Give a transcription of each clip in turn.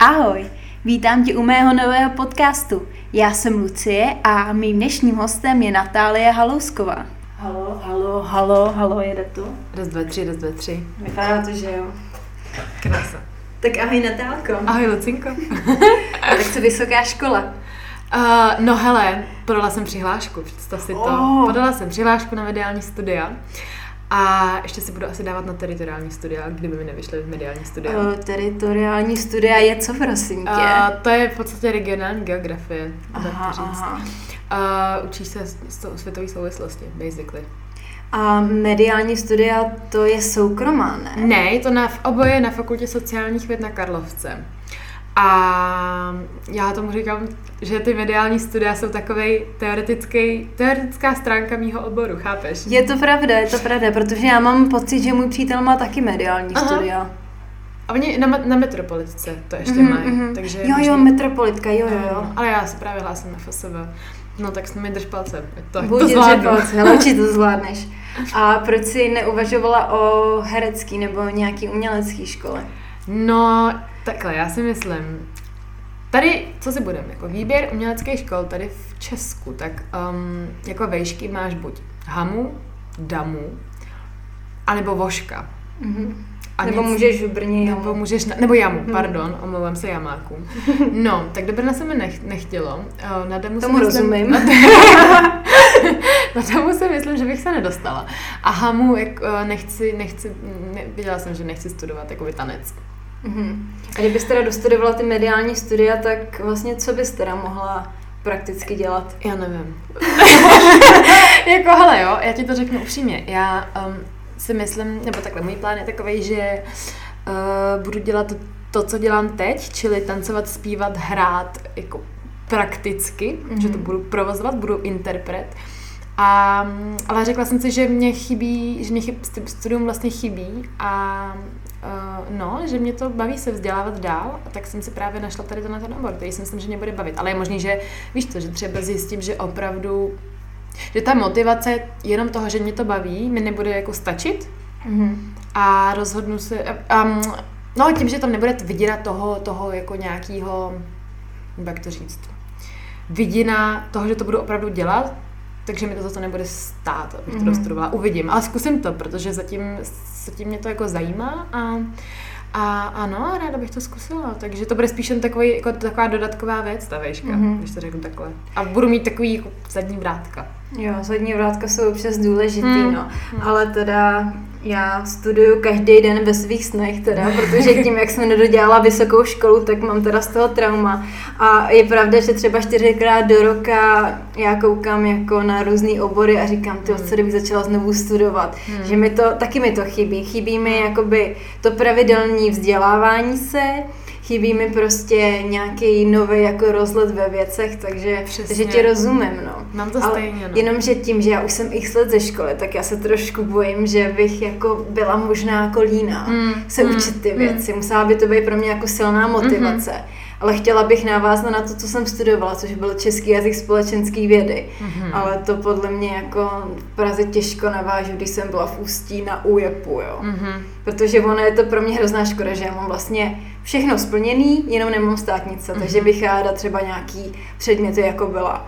Ahoj, vítám tě u mého nového podcastu. Já jsem Lucie a mým dnešním hostem je Natálie Halousková. Halo, halo, halo, halo, jede to? Raz, dva, tři, raz, dva, tři. Vypadá to, že jo. Krása. Tak ahoj Natálko. Ahoj Lucinko. tak co vysoká škola? Uh, no hele, podala jsem přihlášku, představ si to. Oh. Podala jsem přihlášku na mediální studia. A ještě si budu asi dávat na teritoriální studia, kdyby mi nevyšly mediální studia. Uh, teritoriální studia je co, prosím tě? Uh, to je v podstatě regionální geografie, Aha, aha. Uh, učí se světové souvislosti, basically. A mediální studia to je soukromá, ne? Ne, je to na, oboje na fakultě sociálních věd na Karlovce. A já tomu říkám, že ty mediální studia jsou takový teoretický, teoretická stránka mýho oboru, chápeš? Je to pravda, je to pravda, protože já mám pocit, že můj přítel má taky mediální Aha. studia. A oni na, na metropolitce to ještě Mhm, mají, mhm. takže... Jo, jo, metropolitka, jo, jo, jo. No, ale já se právě hlásím na FSB. No tak mi drž palce, to, Buď to zvládnu. palce, ale určitě to zvládneš. A proč jsi neuvažovala o herecký nebo nějaký umělecký škole? No, takhle, já si myslím, tady, co si budeme, jako výběr uměleckých škol tady v Česku, tak um, jako vejšky máš buď hamu, damu, anebo voška. Mhm. A nebo nic- můžeš v Brně, jo. Nebo můžeš, na, nebo jamu, Hmm. pardon, omlouvám se jamákům. No, tak do Brna se mi nech, nechtělo. Eh, Na damu Tomu si rozumím. Na, na damu si myslím, že bych se nedostala. A hamu jak, eh, nechci, nechci, ne, viděla jsem, že nechci studovat jako tanec. Mhm. A kdybys teda dostudovala ty mediální studia, tak vlastně co bys teda mohla prakticky dělat? Já nevím. jako, hele jo, já ti to řeknu upřímně. Já um, si myslím, nebo takhle, můj plán je takový, že uh, budu dělat to, co dělám teď, čili tancovat, zpívat, hrát jako prakticky, Mhm. že to budu provozovat, budu interpret. A, ale řekla jsem si, že mě chybí, že mě chyb, studium vlastně chybí a uh, no, že mě to baví se vzdělávat dál a tak jsem si právě našla tady tenhle ten obor, který si myslím, že mě bude bavit. Ale je možný, že víš to, že třeba zjistím, že opravdu že ta motivace jenom toho, že mě to baví, mi nebude jako stačit Mhm. a rozhodnu se, um, no tím, že tam nebude vydírat toho, toho jako nějakýho, jak to říct, vidina toho, že to budu opravdu dělat, takže mi to za to nebude stát, abych to Mhm. dostudovala. Uvidím, ale zkusím to, protože zatím, zatím mě to jako zajímá a a ano, ráda bych to zkusila, takže to bude spíš jen takový, jako taková dodatková věc, ta vejška, Mhm. když to řeknu takhle. A budu mít takový jako zadní vrátka. Jo, zadní vrátka jsou občas důležitý, Hmm. no. Ale teda já studuju každý den ve svých snech teda, protože tím, jak jsem nedodělala vysokou školu, tak mám teda z toho trauma. A je pravda, že třeba čtyřikrát do roka já koukám jako na různé obory a říkám, ty, Hmm. co kdybych začala znovu studovat. Hmm. Že mi to, taky mi to chybí. Chybí mi jakoby to pravidelné vzdělávání se, chybí mi prostě nějaký nový jako rozhled ve věcech, takže, Přesně. takže ti rozumím, no. Mám to Ale stejně, no. Jenomže tím, že já už jsem x let ze školy, tak já se trošku bojím, že bych jako byla možná jako líná Mm, se mm, učit ty mm. věci. Musela by to být pro mě jako silná motivace. Ale chtěla bych navázat na to, co jsem studovala, což byl český jazyk společenský vědy. Mhm. Ale to podle mě jako v Praze těžko navážu, když jsem byla v Ústí na UJEPu, jo. Mhm. Protože ono je to pro mě hrozná škoda, že já mám vlastně všechno splněný, jenom nemám státnice, Mhm. takže bych ráda třeba nějaký předměty, jako byla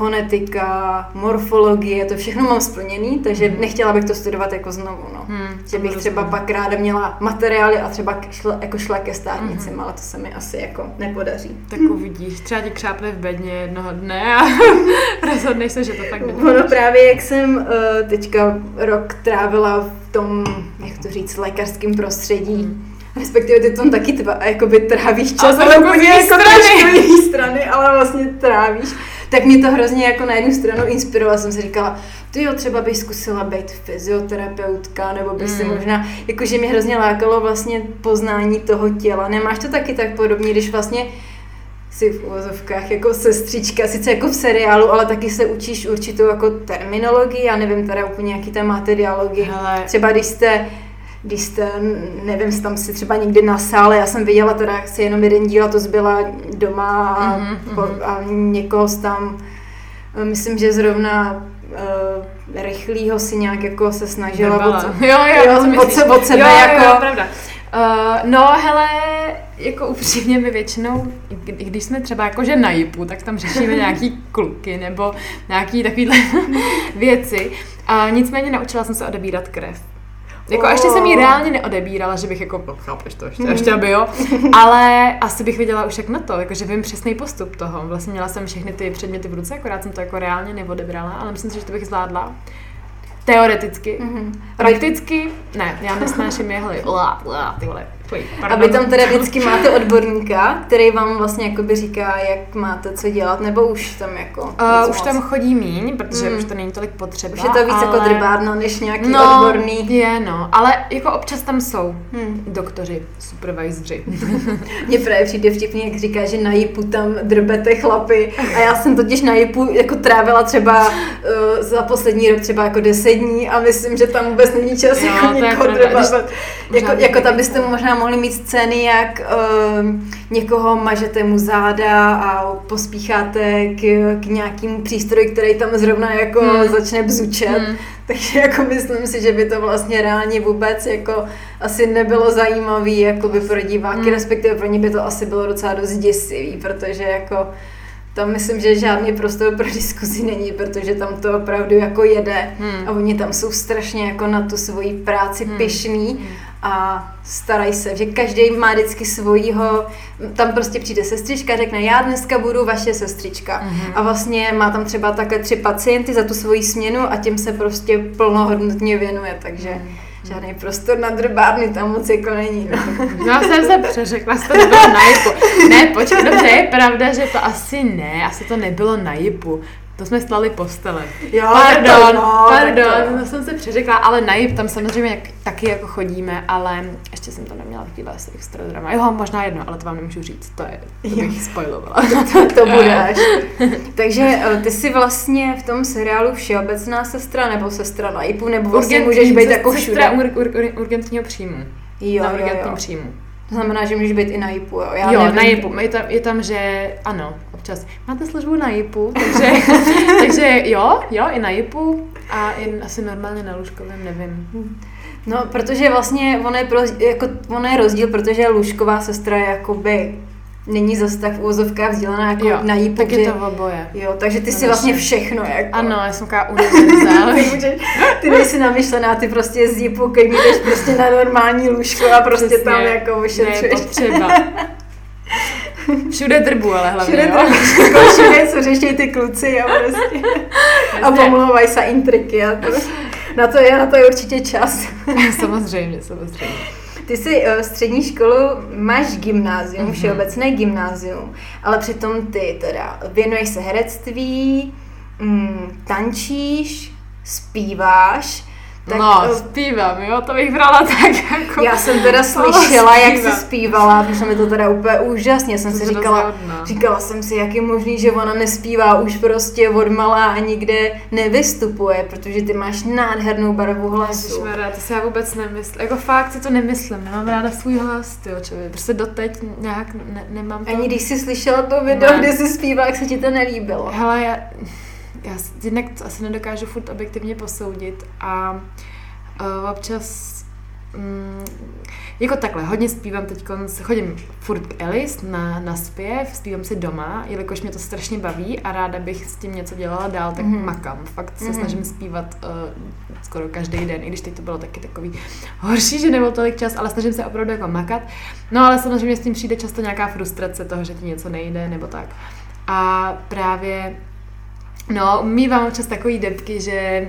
fonetika, morfologie, to všechno mám splněný, takže Mhm. nechtěla bych to studovat jako znovu, no. Hmm, Že bych třeba rozumím. pak ráda měla materiály a třeba šla, jako šla ke státnicím, ale to se mi asi jako nepodaří. Tak uvidíš, třeba ti křápne v bedně jednoho dne a rozhodneš se, že to fakt Ono právě, jak jsem uh, teďka rok trávila v tom, jak to říct, lékařském prostředí, respektive ty tam taky tva, jakoby trávíš čas, Ale jako z úplně jako strany. strany, ale vlastně trávíš. Tak mě to hrozně jako na jednu stranu inspirovalo, jsem si říkala, ty jo, třeba bych zkusila být fyzioterapeutka, nebo bych si Mm. možná, jakože mě hrozně lákalo vlastně poznání toho těla. Nemáš to taky tak podobně, když vlastně si v uvozovkách jako sestřička, sice jako v seriálu, ale taky se učíš určitou jako terminologii, já nevím teda úplně, jaký tam máte dialogy. Hele. Třeba když jste když jste, nevím, tam si třeba někdy na sále, já jsem viděla teda si jenom jeden díl a to zbyla doma a, Mhm, po, mhm. a někoho tam, eh, myslím, že zrovna uh, rychlýho si nějak jako se snažila Drbala. od, Jo, jo, jo, od, myslíš? se, od sebe jo, jako... Jo, jo, pravda. Uh, no, hele, jako upřímně my většinou, i když jsme třeba jakože na jipu, tak tam řešíme nějaký kluky nebo nějaký takovýhle věci. A nicméně naučila jsem se odebírat krev. Jako oh. ještě jsem ji reálně neodebírala, že bych jako, no, chápeš to ještě, ještě aby jo, ale asi bych viděla už jak na to, jakože vím přesný postup toho. Vlastně měla jsem všechny ty předměty v ruce, akorát jsem to jako reálně neodebrala, ale myslím si, že to bych zvládla. Teoreticky. Mm-hmm. Prakticky, ne, já nesnáším jehly. Lá, lá, ty vole. A vy tam teda vždycky máte odborníka, který vám vlastně jakoby říká, jak máte co dělat, nebo už tam jako... Uh, už moc. tam chodí míň, protože hmm. už to není tolik potřeba. Už je to víc jako ale... jako drbárno, než nějaký no, odborný. je no, ale jako občas tam jsou hmm. doktoři, supervisoři. Mně právě přijde vtipně, jak říká, že na JIPu tam drbete chlapy a já jsem totiž na JIPu jako trávila třeba uh, za poslední rok třeba jako deset dní a myslím, že tam vůbec není čas jo, jako někoho drbat. Jako, jako tam byste možná mohli mít scény, jak uh, někoho mažete mu záda a pospícháte k, k nějakému přístroji, který tam zrovna jako hmm. začne bzučet. Hmm. Takže jako myslím si, že by to vlastně reálně vůbec jako asi nebylo zajímavý jako by pro diváky, hmm. respektive pro ně by to asi bylo docela dost děsivý, protože jako tam myslím, že žádný prostor pro diskuzi není, protože tam to opravdu jako jede hmm. a oni tam jsou strašně jako na tu svoji práci hmm. pyšný hmm. A starají se, že každý má vždycky svojího, tam prostě přijde sestřička, řekne, já dneska budu vaše sestřička hmm. a vlastně má tam třeba také tři pacienty za tu svoji směnu a těm se prostě plnohodnotně věnuje, takže hmm žádný prostor na drbárny tam moc jako není. No. Já jsem se přeřekla, že to nebylo na jipu. Ne, počkej, dobře, je pravda, že to asi ne, asi to nebylo na jipu. To jsme stali postele. Jo, pardon, to, no, pardon, to. to jsem se přeřekla, ale na JIP tam samozřejmě jak, taky jako chodíme, ale ještě jsem to neměla takovýhle asi extra drama. Jo, možná jedno, ale to vám nemůžu říct, to je, to bych spoilovala. to, to bude až. Takže eh, ty jsi vlastně v tom seriálu všeobecná sestra nebo sestra na JIPu, nebo vlastně Urgentní, můžeš být jako všude? Sestra ur, ur, ur, urgentního příjmu. Jo, na urgentním příjmu. To znamená, že můžeš být i na JIPu, jo? Já jo, nevím. na JIPu. Je tam, je tam, že ano, občas. Máte službu na JIPu, takže, takže jo, jo, i na JIPu a i asi normálně na lůžkovém, nevím. No, protože vlastně on je, pro, jako, on je rozdíl, že lůžková sestra je jakoby není zase tak v úzovkách vzdělaná jako jo, na jí, tak je to v oboje. Jo, takže ty no, si vlastně všechno jako. Ano, já jsem taková ty, ty nejsi namyšlená, ty prostě z jípu, když jdeš prostě na normální lůžko a prostě Přesně, tam jako vyšetřuješ. potřeba. Všude drbu, ale hlavně, Všude drbu, jako všude, co řeší ty kluci a prostě. a pomlouvají se intriky a to, na to je, na to je určitě čas. samozřejmě, samozřejmě. Ty jsi uh, střední školu, máš gymnázium, mm-hmm. všeobecné gymnázium, ale přitom ty teda věnuješ se herectví, mm, tančíš, zpíváš, tak, no, eh, zpívám, jo, to bych brala tak jako... Já jsem teda slyšela, jak jsi zpívala, protože mi to teda úplně úžasně, jsem si říkala, říkala jsem si, jak je možný, že ona nespívá už prostě od malá a nikde nevystupuje, protože ty máš nádhernou barvu hlasu. Ježišmarja, to si já vůbec nemyslím, jako fakt si to nemyslím, nemám ráda svůj hlas, ty člověk, prostě doteď nějak ne, nemám to... Ani když jsi slyšela to video, ne. kde jsi zpívala, jak se ti to nelíbilo. Hele, já, já jednak asi nedokážu furt objektivně posoudit a uh, občas um, jako takhle, hodně zpívám teď, chodím furt k Elis na, na zpěv, zpívám si doma, jelikož mě to strašně baví a ráda bych s tím něco dělala dál, tak mm. makám. Fakt se mm. snažím zpívat uh, skoro každý den, i když teď to bylo taky takový horší, že nebyl tolik čas, ale snažím se opravdu jako makat. No ale samozřejmě s tím přijde často nějaká frustrace toho, že ti něco nejde nebo tak. A právě No, mývám občas takový depky, že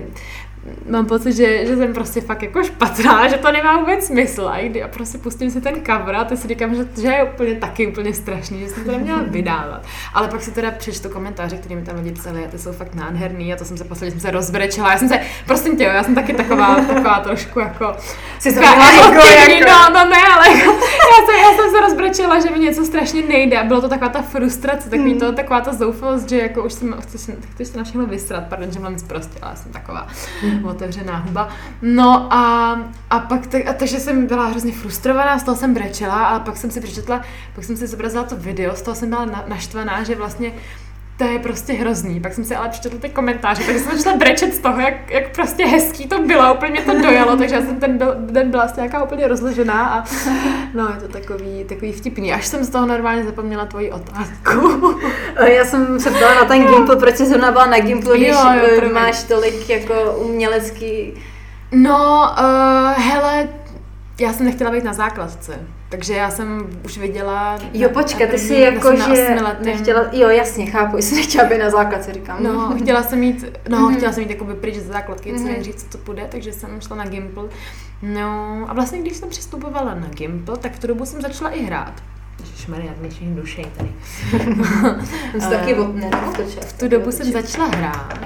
mám pocit, že, že jsem prostě fakt jako špatná, že to nemá vůbec smysl. A kdy a prostě pustím si ten cover a teď si říkám, že, že je úplně taky úplně strašný, že jsem to neměla vydávat. Ale pak si teda přečtu komentáře, které mi tam lidi psali a ty jsou fakt nádherný a to jsem se posledně jsem se rozbrečela. Já jsem se, prostě tě, já jsem taky taková, taková trošku jako... Jsi to jako, jako, no, no ne, ale jako, já, jsem, já jsem se rozbrečela, že mi něco strašně nejde a bylo to taková ta frustrace, takový to, taková ta zoufalost, že jako už jsem, chci, chci se na všechno vysrat, pardon, že mám prostě, ale jsem taková. otevřená huba. No a, a pak, tak, a takže jsem byla hrozně frustrovaná, z toho jsem brečela, a pak jsem si přečetla, pak jsem si zobrazila to video, z toho jsem byla na, naštvaná, že vlastně to je prostě hrozný. Pak jsem si ale přečetla ty komentáře, takže jsem začala brečet z toho, jak, jak prostě hezký to bylo, úplně mě to dojalo, takže já jsem ten byl, den byla nějaká úplně rozložená a no je to takový, takový vtipný. Až jsem z toho normálně zapomněla tvoji otázku. já jsem se ptala na ten Gimpl, proč jsi zrovna byla na Gimplu, když jo, jo, máš tolik jako umělecký... No, uh, hele, já jsem nechtěla být na základce. Takže já jsem už viděla... Jo, počkej, ty jsi jako, že nechtěla, jo, jasně, chápu, jsi nechtěla být na základce, říkám. No, chtěla jsem mít, no, mm-hmm. chtěla jsem mít jakoby pryč ze základky, co mm-hmm. říct, co to půjde, takže jsem šla na Gimple. No, a vlastně, když jsem přistupovala na Gimple, tak v tu dobu jsem začala i hrát. Ježišmarja, dnešní duše tady. to taky ne, V tu dobu jsem začala hrát.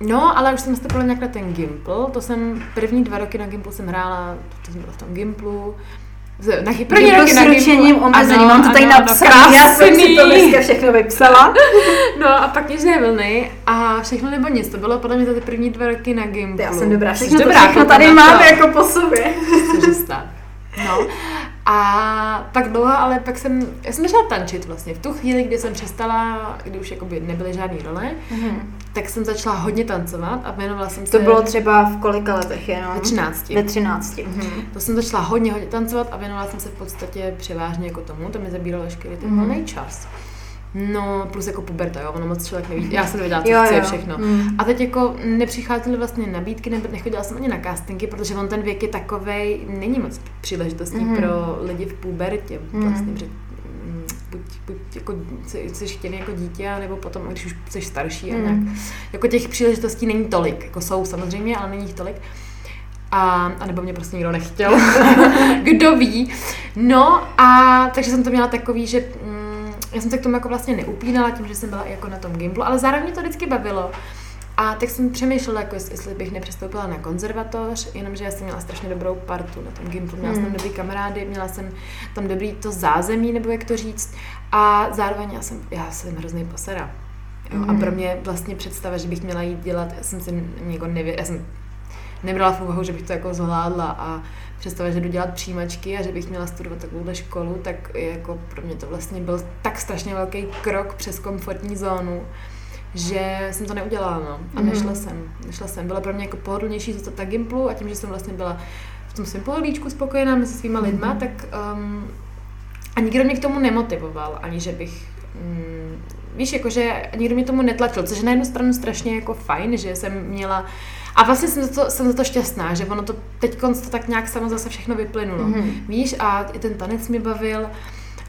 No, ale už jsem nastupovala nějak na ten Gimple, to jsem první dva roky na Gimple jsem hrála, to jsem byla v tom Gimplu, na první roky na ručením omezení, mám to tady napsané, já jsem si to dneska všechno vypsala. no a pak Něžné vlny a všechno nebo nic, to bylo podle mě za ty první dva roky na Gimplu. Já jsem dobrá, všechno, dobrá, to všechno tady mám jako po sobě. No. A pak dlouho, ale pak jsem, já jsem začala tančit vlastně. V tu chvíli, kdy jsem přestala, kdy už jakoby nebyly žádné role, mm-hmm. Tak jsem začala hodně tancovat a věnovala jsem se... To bylo třeba v kolika letech jenom? Ve 13. Ve 13. Mm-hmm. To jsem začala hodně, hodně tancovat a věnovala jsem se v podstatě převážně jako tomu, to mi zabíralo veškerý ten mm-hmm. čas. No, plus jako puberta, jo, ono moc člověk neví. Já jsem nevěděla, co jo, chci jo. všechno. Mm. A teď jako nepřicházely vlastně nabídky, nebo nechodila jsem ani na castingy, protože on ten věk je takovej, není moc příležitostný mm. pro lidi v pubertě. Mm. Vlastně, mm, buď, buď jako jsi chtěný jako dítě, nebo potom, když už jsi starší a mm. nějak. Jako těch příležitostí není tolik, jako jsou samozřejmě, ale není jich tolik. A, a nebo mě prostě nikdo nechtěl. Kdo ví. No a takže jsem to měla takový, že mm, já jsem se k tomu jako vlastně neupínala tím, že jsem byla jako na tom Gimplu, ale zároveň mě to vždycky bavilo. A tak jsem přemýšlela, jako jestli bych nepřistoupila na konzervatoř, jenomže já jsem měla strašně dobrou partu na tom Gimplu, měla hmm. jsem tam dobrý kamarády, měla jsem tam dobrý to zázemí, nebo jak to říct. A zároveň já jsem, já jsem hrozný posera. Jo, hmm. A pro mě vlastně představa, že bych měla jít dělat, já jsem si jako nevěděla, já jsem nebrala v úvahu, že bych to jako zvládla a představa, že jdu dělat přijímačky a že bych měla studovat takovouhle školu, tak jako pro mě to vlastně byl tak strašně velký krok přes komfortní zónu, že jsem to neudělala, no. A mhm. nešla jsem, nešla jsem. Bylo pro mě jako pohodlnější zůstat na Gimplu a tím, že jsem vlastně byla v tom svém pohodlíčku spokojená mezi svýma lidma, mm. tak um, a nikdo mě k tomu nemotivoval, ani že bych um, víš, jakože nikdo mě tomu netlačil, což je na jednu stranu strašně jako fajn, že jsem měla a vlastně jsem za to, jsem za to šťastná, že ono to teď to tak nějak samo zase všechno vyplynulo. Mm-hmm. Víš, a i ten tanec mě bavil.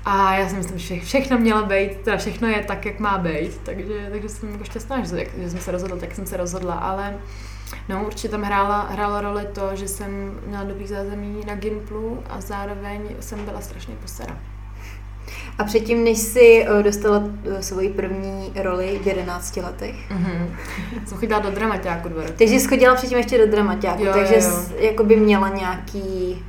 A já si myslím, že všechno mělo být, teda všechno je tak, jak má být, takže, takže jsem jako šťastná, že, že jsem se rozhodla, tak jsem se rozhodla, ale no určitě tam hrála, hrála roli to, že jsem měla dobrý zázemí na Gimplu a zároveň jsem byla strašně posera. A předtím, než jsi eh, dostala eh, svoji první roli v 11 letech? Mm-hmm. Jsem chodila do dramaťáku dva roky. Takže jsi chodila předtím ještě do dramaťáku, jo, takže jo, jo. jako by měla nějaký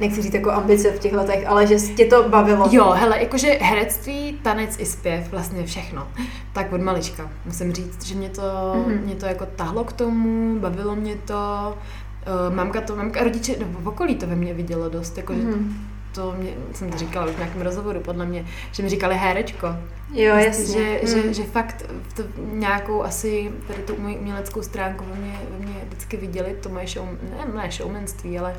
nechci říct jako ambice v těch letech, ale že tě to bavilo. Jo, hele, jakože herectví, tanec i zpěv, vlastně všechno. Tak od malička, musím říct, že mě to, mm-hmm. mě to jako tahlo k tomu, bavilo mě to, uh, mamka to, mamka, rodiče, no v okolí to ve mně vidělo dost, jakože mm-hmm to mě, jsem to říkala už v nějakém rozhovoru, podle mě, že mi říkali herečko. Jo, prostě, jasně. Že, mm. že, že fakt to nějakou asi tady tu moji uměleckou stránku ve mě, ve mě vždycky viděli, to moje show, ne, ne showmanství, ale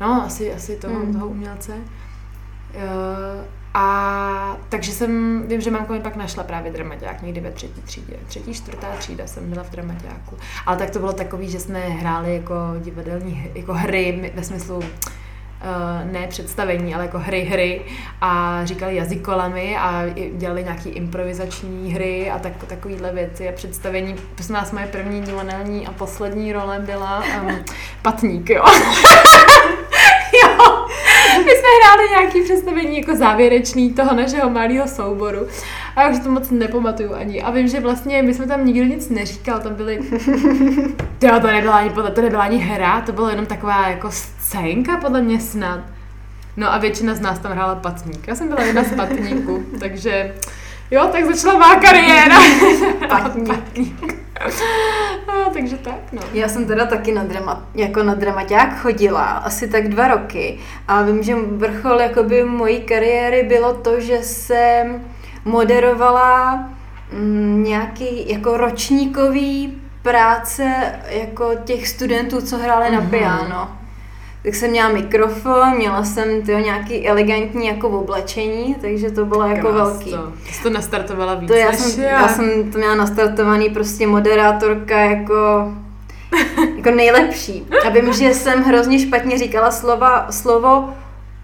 no, asi, asi toho, mm. toho umělce. Uh, a takže jsem, vím, že mamka mi pak našla právě dramaťák někdy ve třetí třídě. Třetí, čtvrtá třída jsem byla v dramaťáku. Ale tak to bylo takový, že jsme hráli jako divadelní jako hry ve smyslu uh, ne představení, ale jako hry, hry a říkali jazykolami a dělali nějaký improvizační hry a tak, takovýhle věci a představení. Prosím nás, moje první divadelní a poslední role byla um, patník, jo. jo. My jsme hráli nějaký představení jako závěrečný toho našeho malého souboru a já už to moc nepamatuju ani. A vím, že vlastně my jsme tam nikdo nic neříkal, tam byly... Jo, to nebyla ani, to nebyla ani hra, to bylo jenom taková jako scénka podle mě snad. No a většina z nás tam hrála patník. Já jsem byla jedna z patníků, takže jo, tak začala má kariéra. Patník. patník. Takže tak, no. Já jsem teda taky na, drama, jako na dramaťák chodila, asi tak dva roky. A vím, že vrchol jakoby mojí kariéry bylo to, že jsem moderovala mm, nějaký jako ročníkový práce jako těch studentů, co hráli mm-hmm. na piano. Tak jsem měla mikrofon, měla jsem tyjo, nějaký elegantní jako oblečení, takže to bylo jako Krás velký. To. Jsi to nastartovala víc To já jsem, já jsem to měla nastartovaný prostě moderátorka jako, jako nejlepší. A vím, že jsem hrozně špatně říkala slova, slovo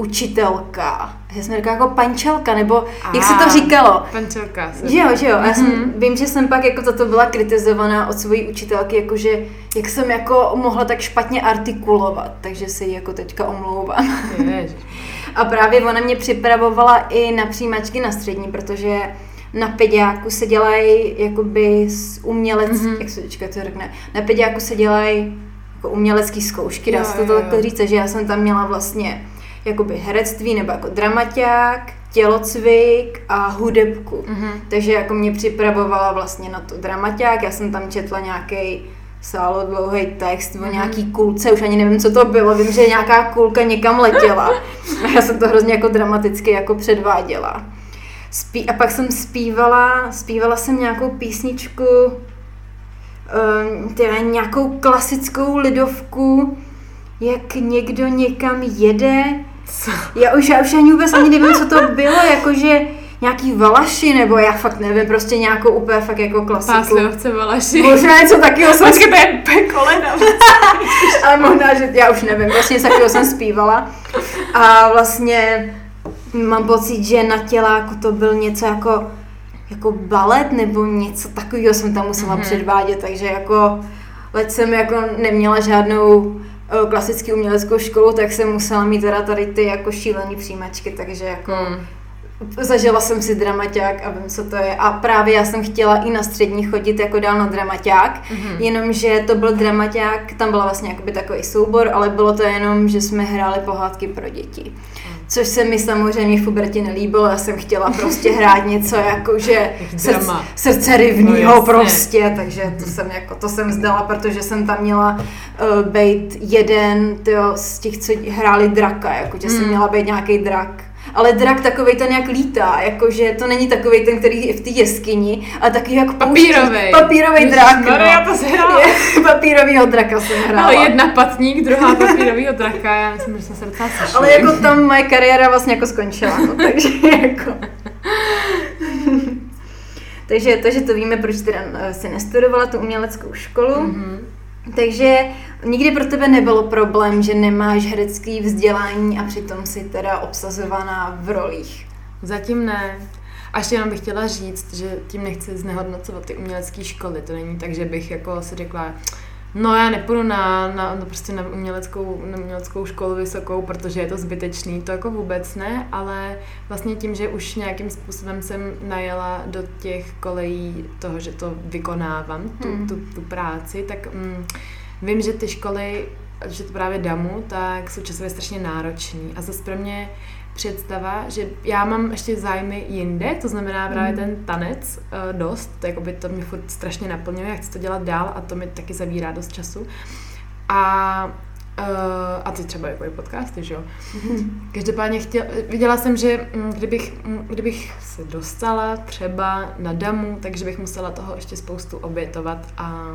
učitelka. Já jsem říkala jako pančelka, nebo jak se to říkalo? Pančelka. Že jo, že jo. A já jsem, vím, že jsem pak jako za to byla kritizovaná od své učitelky, jakože jak jsem jako mohla tak špatně artikulovat, takže se jí jako teďka omlouvám. Ježiš. A právě ona mě připravovala i na přijímačky na střední, protože na pediáku se dělají jakoby z umělec, Mhm. mm-hmm. jak se teďka to řekne, na pediáku se dělají jako umělecký zkoušky, dá se to takhle říct, že já jsem tam měla vlastně jakoby herectví nebo jako dramaťák, tělocvik a hudebku. Mhm. Takže jako mě připravovala vlastně na to dramaťák, já jsem tam četla nějaký sálo dlouhý text o nějaký kulce, už ani nevím, co to bylo, vím, že nějaká kulka někam letěla. A já jsem to hrozně jako dramaticky jako předváděla. Spí- a pak jsem zpívala, zpívala jsem nějakou písničku, um, teda nějakou klasickou lidovku, jak někdo někam jede. Co? Já už, já už ani vůbec ani nevím, co to bylo, jakože nějaký valaši, nebo já fakt nevím, prostě nějakou úplně fakt jako klasiku. Pásliovce Valaši. Možná něco takového jsem Počkej, to je kolena. ale možná, že já už nevím, vlastně něco takového jsem zpívala. A vlastně mám pocit, že na těláku to byl něco jako, jako balet nebo něco takového jsem tam musela Mhm. mm-hmm. předvádět, takže jako leč jsem jako neměla žádnou klasicky uměleckou školu, tak jsem musela mít teda tady ty jako šílený přijímačky, takže jako Hmm. Zažila jsem si dramaťák a vím, co to je. A právě já jsem chtěla i na střední chodit jako dál na dramaťák, mm-hmm. jenomže to byl dramaťák, tam byla vlastně jakoby takový soubor, ale bylo to jenom, že jsme hráli pohádky pro děti. Což se mi samozřejmě v pubertě nelíbilo, já jsem chtěla prostě hrát něco jako, že srdce, srdce No rivního jasně. prostě, takže to jsem jako, to jsem vzdala, protože jsem tam měla uh, být jeden tyjo, z těch, co hráli draka, jako, že jsem Mm. měla být nějaký drak. Ale drak takový ten, jak lítá, jakože to není takový ten, který je v té jeskyni, ale taky jako Papírovej. Papírový drak. Maria, to se hrála. Papírovýho draka jsem hrála. Ale jedna patník, druhá papírovýho draka, já myslím, že jsme se docela sešli. Ale jako tam moje kariéra vlastně jako skončila, no, takže jako... takže, takže to víme, proč teda eh, si nestudovala tu uměleckou školu. Mhm. Takže nikdy pro tebe nebylo problém, že nemáš herecký vzdělání a přitom si teda obsazovaná v rolích. Zatím ne. A ještě jenom bych chtěla říct, že tím nechci znehodnocovat ty umělecké školy. To není tak, že bych jako si řekla, no já nepůjdu na, na, no prostě na, uměleckou, na uměleckou školu vysokou, protože je to zbytečný, to jako vůbec ne, ale vlastně tím, že už nějakým způsobem jsem najela do těch kolejí toho, že to vykonávám, tu, Hmm. tu, tu práci, tak mm, vím, že ty školy, že to právě damu, tak jsou časově strašně náročný a zase pro mě představa, že já mám ještě zájmy jinde, to znamená právě ten tanec uh, dost, to, jakoby to mě furt strašně naplňuje, já chci to dělat dál a to mi taky zabírá dost času. A uh, a ty třeba jako i podcasty, že jo. Každopádně chtěl, viděla jsem, že mm, kdybych, mm, kdybych se dostala třeba na damu, takže bych musela toho ještě spoustu obětovat a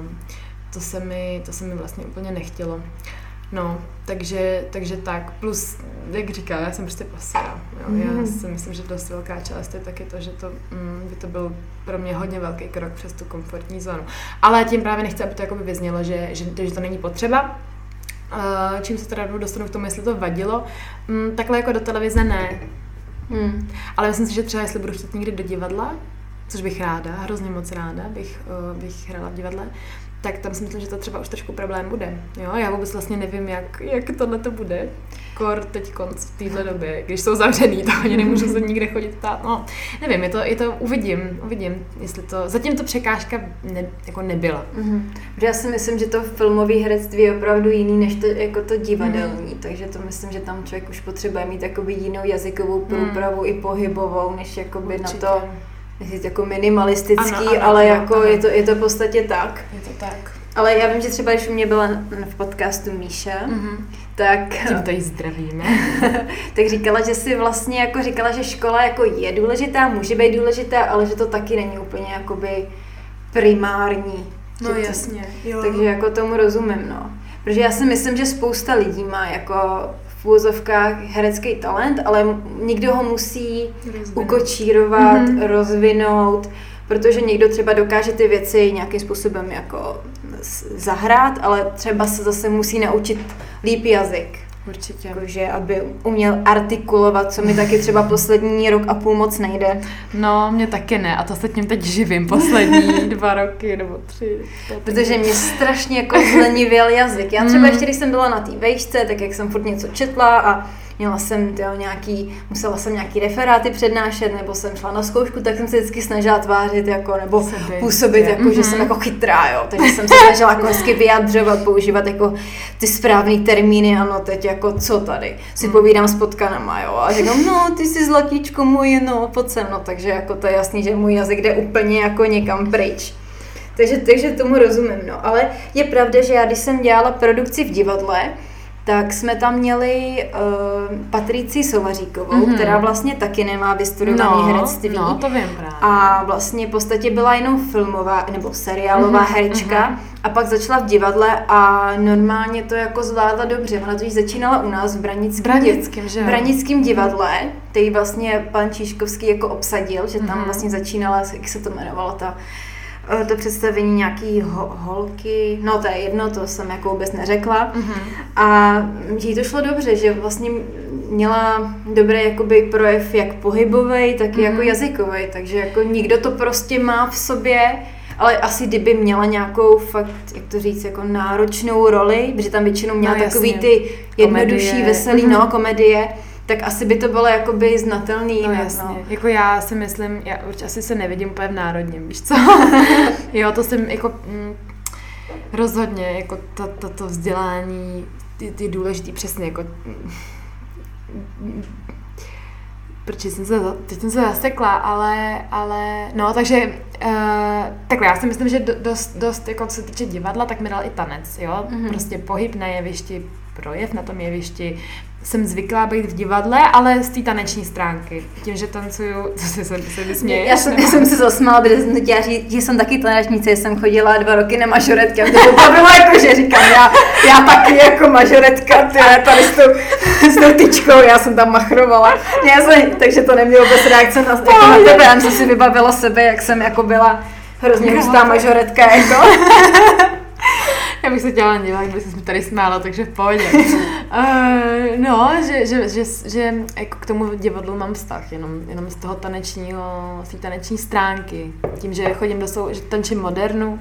to se mi, to se mi vlastně úplně nechtělo. No, takže, takže tak. Plus, jak říká, já jsem prostě pasera. Jo. Já Mhm. si myslím, že dost velká část je taky to, že to mm, by to byl pro mě hodně velký krok přes tu komfortní zónu. Ale tím právě nechci, aby to jakoby vyznělo, že, že, že to není potřeba. Uh, čím se teda dostanu k tomu, jestli to vadilo. Mm, takhle jako do televize ne. Hmm. Ale myslím si, že třeba jestli budu chtít někdy do divadla, což bych ráda, hrozně moc ráda bych, uh, bych hrála v divadle, tak tam si myslím, že to třeba už trošku problém bude. Jo, já vůbec vlastně nevím, jak, jak tohle to bude. Kor teď konc v téhle době, když jsou zavřený, tak oni nemůžu se nikde chodit ptát. No, nevím, je to, je to, uvidím, uvidím, jestli to, zatím to překážka ne, jako nebyla. Mhm. Protože já si myslím, že to filmové herectví je opravdu jiný než to, jako to divadelní, takže to myslím, že tam člověk už potřebuje mít jakoby jinou jazykovou průpravu i pohybovou, než jakoby Určitě. na to nechci jako minimalistický, Ano, ano, ale ano, jako ano. Je, to, je to v podstatě tak. Je to tak. Ale já vím, že třeba když u mě byla v podcastu Míša, Mhm. tak... Tím to jí zdravíme. tak říkala, že si vlastně jako říkala, že škola jako je důležitá, může být důležitá, ale že to taky není úplně jakoby primární. No to- jasně, jo. Takže jako tomu rozumím, no. Protože já si myslím, že spousta lidí má jako v úvozovkách herecký talent, ale někdo ho musí Rozvinout. ukočírovat, Mhm. mm-hmm. rozvinout, protože někdo třeba dokáže ty věci nějakým způsobem jako zahrát, ale třeba se zase musí naučit líp jazyk. Určitě. Jakože, aby uměl artikulovat, co mi taky třeba poslední rok a půl moc nejde. No, mě taky ne. A to se tím teď živím poslední dva roky nebo tři. Protože mě strašně jako zlenivěl jazyk. Já třeba Mm. ještě, když jsem byla na té vejšce, tak jak jsem furt něco četla a měla jsem tyjo, nějaký, musela jsem nějaký referáty přednášet, nebo jsem šla na zkoušku, tak jsem se vždycky snažila tvářit jako, nebo Sebe působit jistě. jako, že jsem Mhm. jako chytrá, jo. Takže jsem se snažila jako hezky vyjadřovat, používat jako ty správné termíny, ano, teď jako co tady. Si Mm. povídám s potkanama, jo. A říkám, no, ty jsi zlatíčko moje, no, pojď sem, no. Takže jako to je jasný, že můj jazyk jde úplně jako někam pryč. Takže, takže tomu rozumím, no. Ale je pravda, že já když jsem dělala produkci v divadle, tak jsme tam měli uh, Patrici Sovaříkovou, Mhm. mm-hmm. která vlastně taky nemá vystudovaný no, herectví. No, to vím právě. A vlastně v podstatě byla jenom filmová nebo seriálová Mhm, herečka mhm. a pak začala v divadle a normálně to jako zvládla dobře. Ona totiž začínala u nás v Branickém, že v Branickém divadle, který vlastně pan Číškovský jako obsadil, že tam Mhm. vlastně začínala, jak se to jmenovalo, ta to představení nějaký ho, holky, no to je jedno, to jsem jako vůbec neřekla. Mhm. A jí to šlo dobře, že vlastně měla dobrý jakoby projev jak pohybový, tak i Mhm. jako jazykový, takže jako nikdo to prostě má v sobě, ale asi kdyby měla nějakou fakt, jak to říct, jako náročnou roli, protože tam většinou měla No, takový jasně. ty jednodušší, Komedie. veselý, Mhm. no, komedie, tak asi by to bylo jakoby znatelný. No jasně, jako já si myslím, já určitě asi se nevidím úplně v národním, víš co? jo, to jsem jako mm, rozhodně, jako to, to, to vzdělání, ty, ty důležitý přesně, jako mm, protože jsem se, teď jsem se zasekla, ale, ale, no, takže, uh, takhle, já si myslím, že do, dost, dost, jako co se týče divadla, tak mi dal i tanec, jo, Mhm. mm-hmm. prostě pohyb na jevišti, projev na tom jevišti, jsem zvyklá být v divadle, ale z té taneční stránky. Tím, že tancuju, co si se, se vysměješ? Já jsem, já jsem si zasmála, protože jsem chtěla říct, že jsem taky tanečnice, jsem chodila dva roky na mažoretky a to bylo jako, že říkám, já, já taky jako mažoretka, ty tady s tou, s tou tyčkou, já jsem tam machrovala. Já jsem, takže to nemělo vůbec reakce na, jako na tebe, já jsem si vybavila sebe, jak jsem jako byla hrozně hustá mažoretka, jako. Já bych se dělala dívat, kdyby se mi tady smála, takže v pohodě. uh, no, že, že, že, že, jako k tomu divadlu mám vztah, jenom, jenom z toho tanečního, z té taneční stránky. Tím, že chodím do sou, že tančím modernu,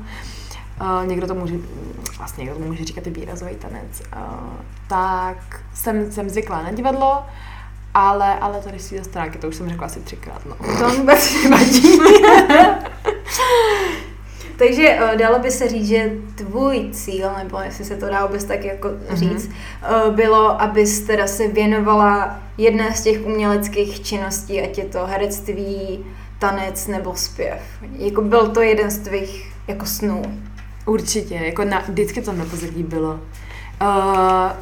uh, někdo to může, vlastně někdo to může říkat i výrazový tanec, uh, tak jsem, jsem zvyklá na divadlo, ale, ale tady té stránky, to už jsem řekla asi třikrát, no. To vůbec nevadí. Takže eh, dalo by se říct, že tvůj cíl, nebo jestli se to dá vůbec tak jako říct, mm-hmm. bylo, abys teda se věnovala jedné z těch uměleckých činností, ať je to herectví, tanec nebo zpěv. Jako byl to jeden z tvých jako snů. Určitě, jako na, vždycky to na pozadí bylo. Uh,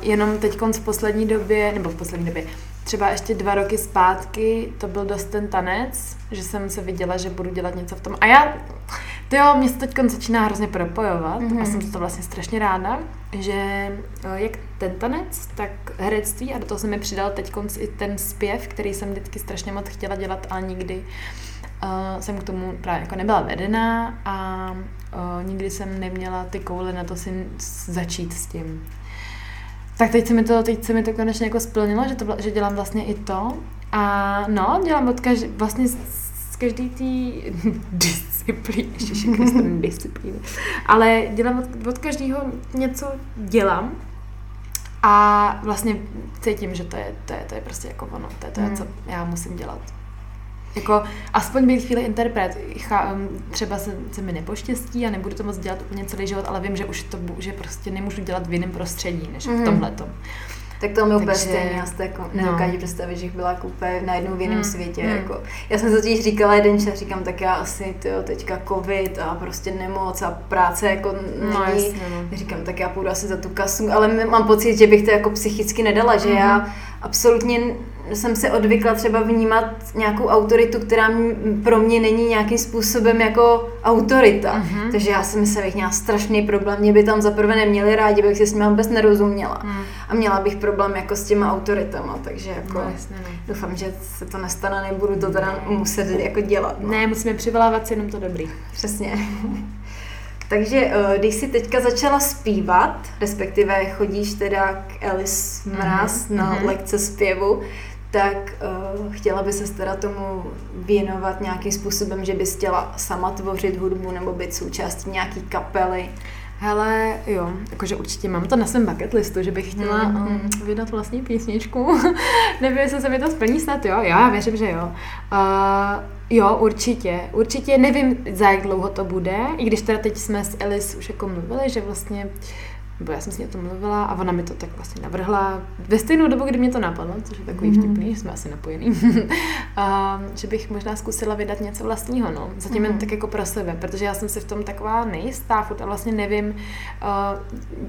jenom teď v poslední době, nebo v poslední době, třeba ještě dva roky zpátky, to byl dost ten tanec, že jsem se viděla, že budu dělat něco v tom. A já, to jo, mě se teď začíná hrozně propojovat mm-hmm. a jsem za to vlastně strašně ráda, že uh, jak ten tanec, tak herectví a do toho se mi přidal teď i ten zpěv, který jsem vždycky strašně moc chtěla dělat, ale nikdy uh, jsem k tomu právě jako nebyla vedená a uh, nikdy jsem neměla ty koule na to si začít s tím. Tak teď se mi to, teď se mi to konečně jako splnilo, že, to, že dělám vlastně i to. A no, dělám od každý, vlastně z, z každý té disciplíny, ještě disciplíny, ale dělám od, od každého něco dělám a vlastně cítím, že to je, to je, to je prostě jako ono, to je to, Hmm. co já musím dělat. Jako aspoň být chvíli interpret. Um, třeba se, se mi nepoštěstí a nebudu to moc dělat úplně celý život, ale vím, že už to že prostě nemůžu dělat v jiném prostředí, než mm. v Mhm. tomhletom. Tak to mi úplně stejně, já si to jako no. nedokážu představit, že bych byla jako úplně najednou v jiném Hmm, světě. hmm. Jako. Já jsem totiž říkala jeden čas, říkám, tak já asi tyjo, teďka covid a prostě nemoc a práce jako No, není. jasně, no. Říkám, tak já půjdu asi za tu kasu, ale mám pocit, že bych to jako psychicky nedala, že já Mhm. absolutně jsem se odvykla třeba vnímat nějakou autoritu, která pro mě není nějakým způsobem jako autorita. Mhm. Takže já si myslím, že bych měla strašný problém. Mě by tam zaprvé neměli rádi, bych si s nimi vůbec nerozuměla. Hmm. A měla bych problém jako s těma autoritama, takže jako No, jasně, no. doufám, že se to nestane, nebudu to teda muset jako dělat. No. Ne, musíme přivolávat si jenom to dobrý. Přesně. Takže eh, když jsi teďka začala zpívat, respektive chodíš teda k Alice Mraz Mhm, na mhm. lekce zpěvu, tak uh, chtěla by se teda tomu věnovat nějakým způsobem, že bys chtěla sama tvořit hudbu nebo být součástí nějaký kapely. Hele, jo, jakože určitě mám to na svém bucket listu, že bych chtěla Mhm. um, vydat vlastní písničku. Nevím, jestli se mi to splní snad, jo, jo, já věřím, že jo. Uh, jo, určitě, určitě, nevím, za jak dlouho to bude, i když teda teď jsme s Alice už jako mluvili, že vlastně nebo já jsem s ní o tom mluvila a ona mi to tak vlastně navrhla ve stejnou dobu, kdy mě to napadlo, což je takový Mhm. vtipný, jsme asi napojený, um, že bych možná zkusila vydat něco vlastního, no. Zatím jen Mhm. tak jako pro sebe, protože já jsem si v tom taková nejistá, furt a vlastně nevím, uh,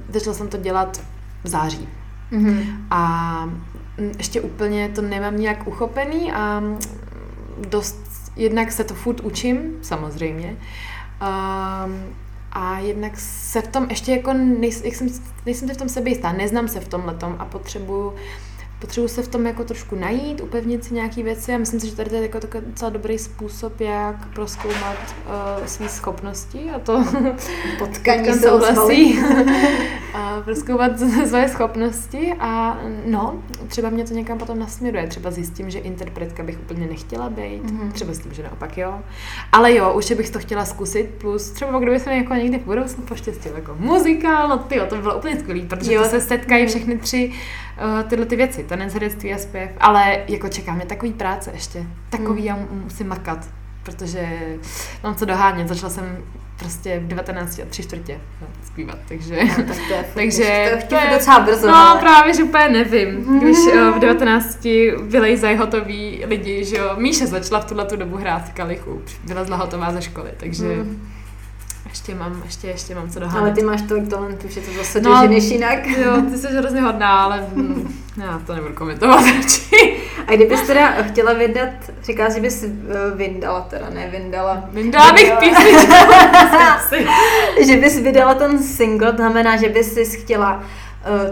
začala jsem to dělat v září Mm-hmm. a mm, ještě úplně to nemám nějak uchopený a mm, dost, jednak se to furt učím, samozřejmě, um, a jednak se v tom ještě jako, nejs, jak jsem, nejsem si v tom sebe jistá, neznám se v tom letom a potřebuju potřebuji se v tom jako trošku najít, upevnit si nějaké věci a myslím si, že tady to je jako takový docela dobrý způsob, jak proskoumat uh, své schopnosti a to se souhlasí. a proskoumat své schopnosti a no, třeba mě to někam potom nasměruje. Třeba zjistím, že interpretka bych úplně nechtěla být, Mhm. třeba zjistím, že naopak jo. Ale jo, už bych to chtěla zkusit, plus třeba kdyby se mi jako někdy v budoucnu poštěstilo jako muzikál, no tyjo, to by bylo úplně skvělý, protože Jo. se setkají všechny tři uh, tyhle ty věci, tanec, herectví a zpěv, ale jako čeká mě takový práce ještě, takový Mhm. já mu- musím makat, protože mám co dohánět, začala jsem prostě v 19 a tři čtvrtě no, zpívat, takže... Tak to je Takže to ještě docela brzo. No ale- právě, že úplně nevím. Když eh, v 19 vylejzají hotoví lidi, že jo. Míša začala v tuhle tu dobu hrát v kalichu. Vylezla hotová ze školy, takže Mm. Ještě mám, ještě, ještě mám co Ale dohánět. ty máš tolik talentu, že to zase No, doženeš jinak. Jo, ty jsi hrozně hodná, ale hm, já to nebudu komentovat radši. A kdybys teda chtěla vydat, říká, že bys eh, vyndala teda, ne vyndala. Vydala bych Vydala. písničku. že bys vydala ten single, to znamená, že bys si chtěla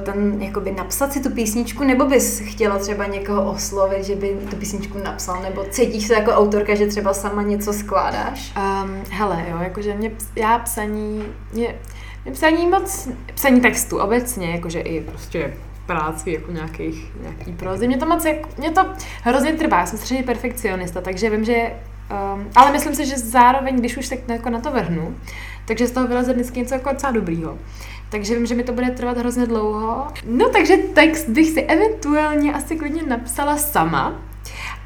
ten, jakoby napsat si tu písničku, nebo bys chtěla třeba někoho oslovit, že by tu písničku napsal, nebo cítíš se jako autorka, že třeba sama něco skládáš? Um, hele, jo, jakože mě, já psaní, mě, mě psaní moc, psaní textu obecně, jakože i prostě práci jako nějakých, nějaký prozy. Mě to moc, jako, mě to hrozně trvá, já jsem strašně perfekcionista, takže vím, že, um, ale myslím si, že zároveň, když už tak jako na to vrhnu, takže z toho vyleze vždycky něco jako docela dobrýho. Takže vím, že mi to bude trvat hrozně dlouho. No takže text bych si eventuálně asi klidně napsala sama,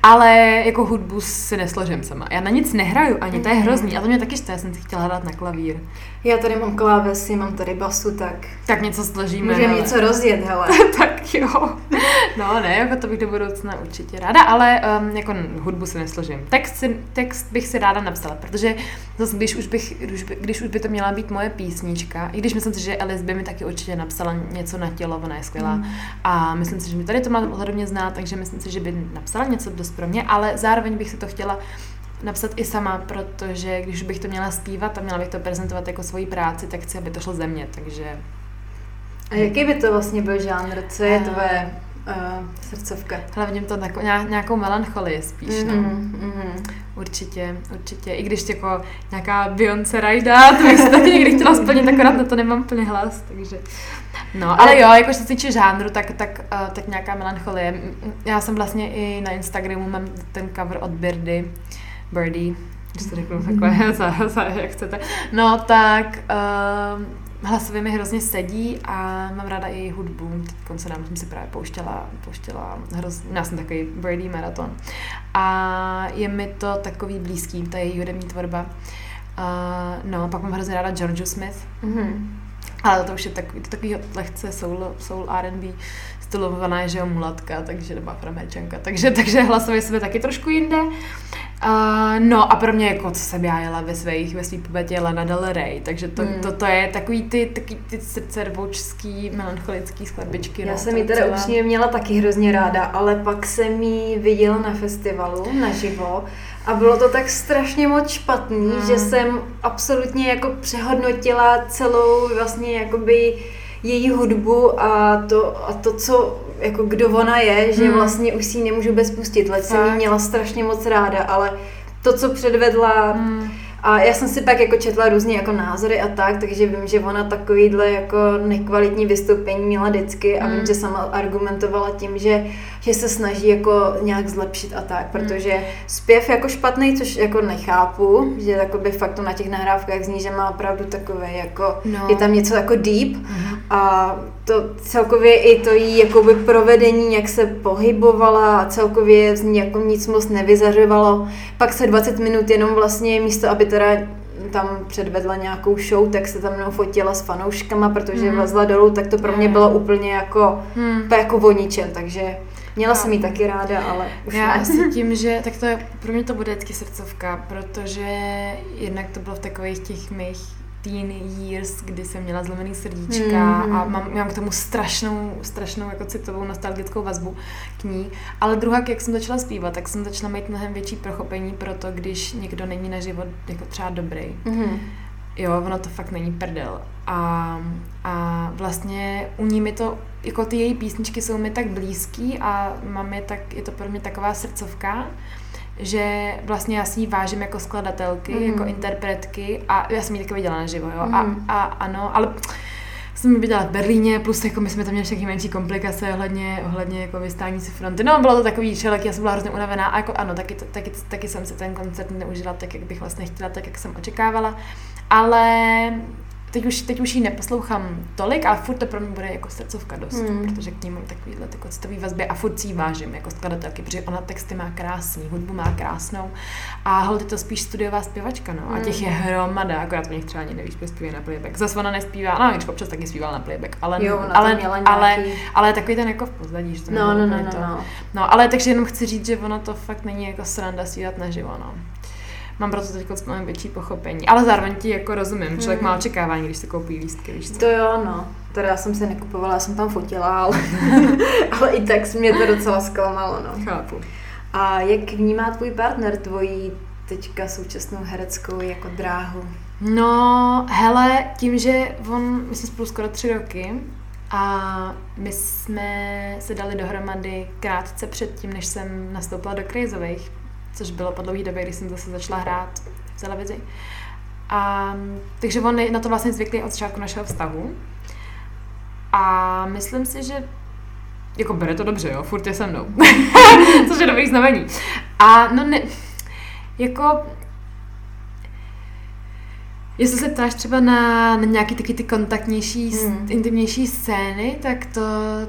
ale jako hudbu si nesložím sama. Já na nic nehraju ani, to je Mhm. hrozný. A to mě taky štve, já jsem si chtěla hrát na klavír. Já tady mám klávesy, mám tady basu, tak Tak něco složíme. můžeme hele. něco rozjet, hele. tak jo. No ne, jako to bych do budoucna určitě ráda, ale um, jako hudbu si nesložím. Text, si, text bych si ráda napsala, protože zase, když už, bych, když, by, když už by to měla být moje písnička, i když myslím si, že Alice by mi taky určitě napsala něco na tělo, ona je skvělá. Mm. A myslím si, že mi tady to má ohledně znát, takže myslím si, že by napsala něco dost pro mě, ale zároveň bych si to chtěla napsat i sama, protože když bych to měla zpívat a měla bych to prezentovat jako svoji práci, tak chci, aby to šlo ze mě, takže A jaký by to vlastně byl žánr? Co je Eh. tvoje uh, srdcovka? hlavně to tako, nějak- nějakou melancholii spíš, no. Mhm, mhm. Určitě, určitě. I když jako nějaká Beyoncé Rajda, to bych si taky někdy chtěla splnit, akorát na to nemám plně hlas, takže... No, ale jo, jako se týče žánru, tak, tak, uh, tak nějaká melancholie. Já jsem vlastně i na Instagramu mám ten cover od Birdy, Birdie, když to řeknu takhle, za, za, jak chcete. No, tak uh, hlasově mi hrozně sedí a mám ráda i její hudbu. Teď se nám jsem si právě pouštěla, pouštěla hrozně, já jsem takový Birdie maraton. A je mi to takový blízký, ta její hudební tvorba. Uh, no, pak mám hrozně ráda Georgiu Smith, Mhm. ale to už je takový, to takový lehce soul, soul R&B, titulovaná je, že jo, mulatka, takže nebo afroameričanka, takže, takže hlasově jsme taky trošku jinde. Uh, no a pro mě jako, co jsem já jela ve svých, ve svý pubertě Lana Del Rey, takže to, mm. to, to, je takový ty, takový ty srdcervoučský, melancholický skladbičky. Já no, jsem ji teda celá... upřímně měla taky hrozně ráda, ale pak jsem ji viděla na festivalu naživo a bylo to tak strašně moc špatný, mm. že jsem absolutně jako přehodnotila celou vlastně jakoby její hudbu a to, a to co jako kdo ona je, že hmm. vlastně už si ji nemůžu bez pustit. Let jsem ji měla strašně moc ráda, ale to, co předvedla, hmm. a já jsem si pak jako četla různě jako názory a tak, takže vím, že ona takovýhle jako nekvalitní vystoupení měla vždycky a hmm. vím, že sama argumentovala tím, že že se snaží jako nějak zlepšit a tak, hmm. protože zpěv jako špatný, což jako nechápu, že by fakt to na těch nahrávkách zní, že má opravdu takové jako, no. je tam něco jako deep mm. a to celkově i to jí jakoby provedení, jak se pohybovala a celkově z ní jako nic moc nevyzařovalo. Pak se 20 minut jenom vlastně místo, aby teda tam předvedla nějakou show, tak se tam mnou fotila s fanouškama, protože mm. vlezla dolů, tak to pro mě bylo úplně jako, mm. jako o ničem, takže Měla jsem ji taky ráda, ale už Já ne. asi tím, že tak to je, pro mě to bude vždycky srdcovka, protože jednak to bylo v takových těch mých teen years, kdy jsem měla zlomený srdíčka mm. a mám, mám k tomu strašnou, strašnou jako citovou nostalgickou vazbu k ní. Ale druhá, jak jsem začala zpívat, tak jsem začala mít mnohem větší prochopení pro to, když někdo není na život jako třeba dobrý. Mm. Jo, ono to fakt není prdel. A, a vlastně u ní mi to, jako ty její písničky jsou mi tak blízký a mám je tak, je to pro mě taková srdcovka, že vlastně já si ji vážím jako skladatelky, mm. jako interpretky a já jsem ji taky viděla naživo, jo. Mm. A, mhm. a ano, ale jsem ji viděla v Berlíně, plus jako my jsme tam měli všechny menší komplikace ohledně, ohledně jako vystání si fronty. No, bylo to takový všelek, já jsem byla hrozně unavená a jako ano, taky, taky, taky jsem si ten koncert neužila tak, jak bych vlastně chtěla, tak, jak jsem očekávala. Ale teď už, teď už ji neposlouchám tolik, ale furt to pro mě bude jako srdcovka dost, hmm. protože k ní mám takovýhle jako citový vazby a furt si ji vážím jako skladatelky, protože ona texty má krásný, hudbu má krásnou a hlavně je to spíš studiová zpěvačka, no. A těch je hmm. hromada, akorát o nich třeba ani nevíš, že zpívá na playback. Zase ona nespívá, no, když občas taky zpívala na playback, ale, jo, ale, měla ale, ale, takový ten jako v pozadí, že to no, no, no, no, to. no. no, ale takže jenom chci říct, že ono to fakt není jako sranda zpívat naživo, no mám proto teď mnohem větší pochopení. Ale zároveň ti jako rozumím, člověk hmm. má očekávání, když se koupí lístky, víš co? To jo, no. Teda já jsem se nekupovala, já jsem tam fotila, ale, ale i tak mě to docela zklamalo, no. Chápu. A jak vnímá tvůj partner tvoji teďka současnou hereckou jako dráhu? No, hele, tím, že on, my jsme spolu skoro tři roky a my jsme se dali dohromady krátce předtím, než jsem nastoupila do krizových což bylo po dlouhé době, když jsem zase začala hrát v televizi. A, takže on na to vlastně zvyklý od začátku našeho vztahu. A myslím si, že jako bere to dobře, jo, furt je se mnou. což je dobrý znamení. A no ne, jako Jestli se ptáš třeba na, na nějaký taky ty kontaktnější, hmm. intimnější scény, tak to,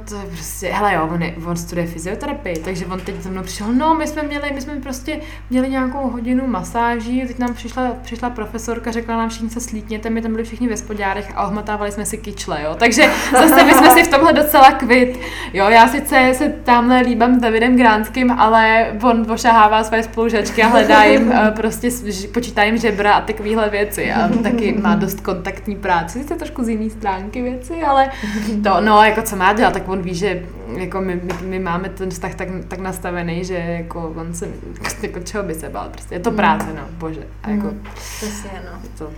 to je prostě, hele jo, on, je, on studuje fyzioterapii, takže on teď za mnou přišel, no my jsme měli, my jsme prostě měli nějakou hodinu masáží, teď nám přišla, přišla profesorka, řekla nám všichni se slítněte, my tam byli všichni ve spodárech a ohmatávali jsme si kyčle, jo, takže zase my jsme si v tomhle docela kvit, jo, já sice se tamhle líbám s Davidem Gránským, ale on ošahává své spolužačky a hledá jim eh, prostě, počítá jim žebra a takovéhle věci a taky má dost kontaktní práci, sice trošku z jiné stránky věci, ale to, no, jako co má dělat, tak on ví, že jako my, my, my máme ten vztah tak, tak nastavený, že jako on se, jako čeho by se bál, prostě je to práce, no, bože. A jako, mm, Přesně, no. To,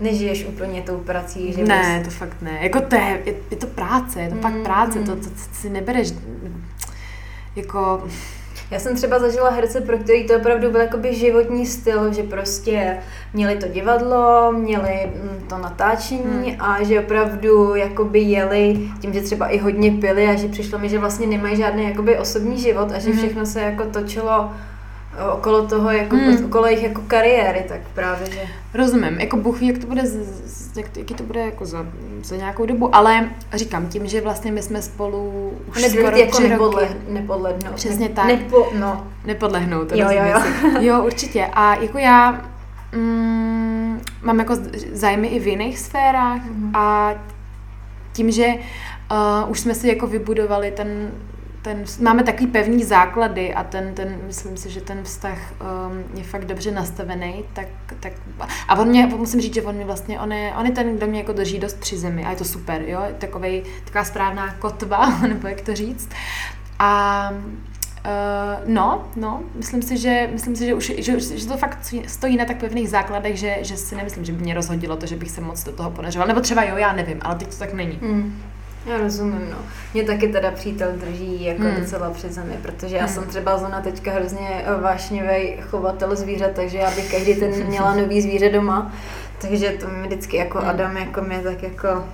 nežiješ úplně tou prací, že Ne, bys... to fakt ne. Jako to je, je, je to práce, je to mm, fakt práce, mm. to, to, to si nebereš jako já jsem třeba zažila herce, pro který to opravdu byl jakoby životní styl, že prostě měli to divadlo, měli mm, to natáčení hmm. a že opravdu jakoby jeli tím, že třeba i hodně pili a že přišlo mi, že vlastně nemají žádný jakoby osobní život a že hmm. všechno se jako točilo okolo toho, jako, hmm. okolo jejich jako kariéry, tak právě, že... Rozumím, jako Bůh ví, jak to bude, z, jak, jaký to bude jako za, za nějakou dobu, ale říkám tím, že vlastně my jsme spolu už Nebyli skoro jako tři nepodle, roky. nepodlehnout. Přesně tak. Nepo, no. Nepodlehnout, jo, jo, jo. jo, určitě. A jako já mm, mám jako zájmy i v jiných sférách mm. a tím, že uh, už jsme si jako vybudovali ten, ten, máme takový pevný základy a ten, ten, myslím si, že ten vztah um, je fakt dobře nastavený, tak, tak a on mě, musím říct, že on mi vlastně, on je, on je ten, kdo mě jako drží dost při zemi a je to super, jo, takovej, taková správná kotva, nebo jak to říct. A Uh, no, no, myslím si, že, myslím si, že, už, že, že to fakt stojí na tak pevných základech, že, že si nemyslím, že by mě rozhodilo to, že bych se moc do toho ponořovala. Nebo třeba jo, já nevím, ale teď to tak není. Mm. Já rozumím, no. Mě taky teda přítel drží jako hmm. docela při zemi, protože já hmm. jsem třeba zóna teďka hrozně vášnivý chovatel zvířat, takže já bych každý ten měla nový zvíře doma, takže to mi vždycky jako hmm. Adam jako mě tak jako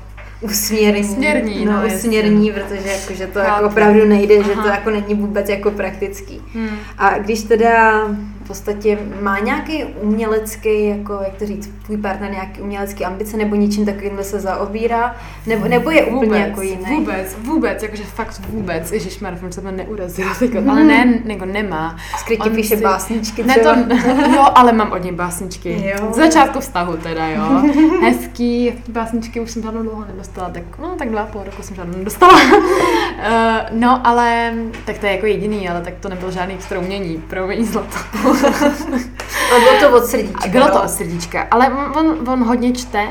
usměrní. Směrní, no, no usměrní, protože jako, že to jako opravdu nejde, Aha. že to jako není vůbec jako praktický. Hmm. A když teda v podstatě má nějaký umělecký, jako jak to říct, tvůj partner nějaký umělecký ambice nebo něčím takovým se zaobírá, nebo, nebo je úplně vůbec, jako jiný? Vůbec, vůbec, jakože fakt vůbec, Ježišmar, jsem se to neurazila, jako, hmm. ale ne, jako nemá. Skrytě píše si, básničky Ne, to, jo, ale mám od něj básničky. Jo. Z začátku vztahu teda, jo. Hezký, básničky už jsem žádnou dlouho nedostala, tak no, tak dva půl roku jsem žádnou nedostala. uh, no, ale, tak to je jako jediný, ale tak to nebyl žádný extra umění, promiň zlato. A bylo to od srdíčka. Bylo to od srdíčka, ale on, on hodně čte,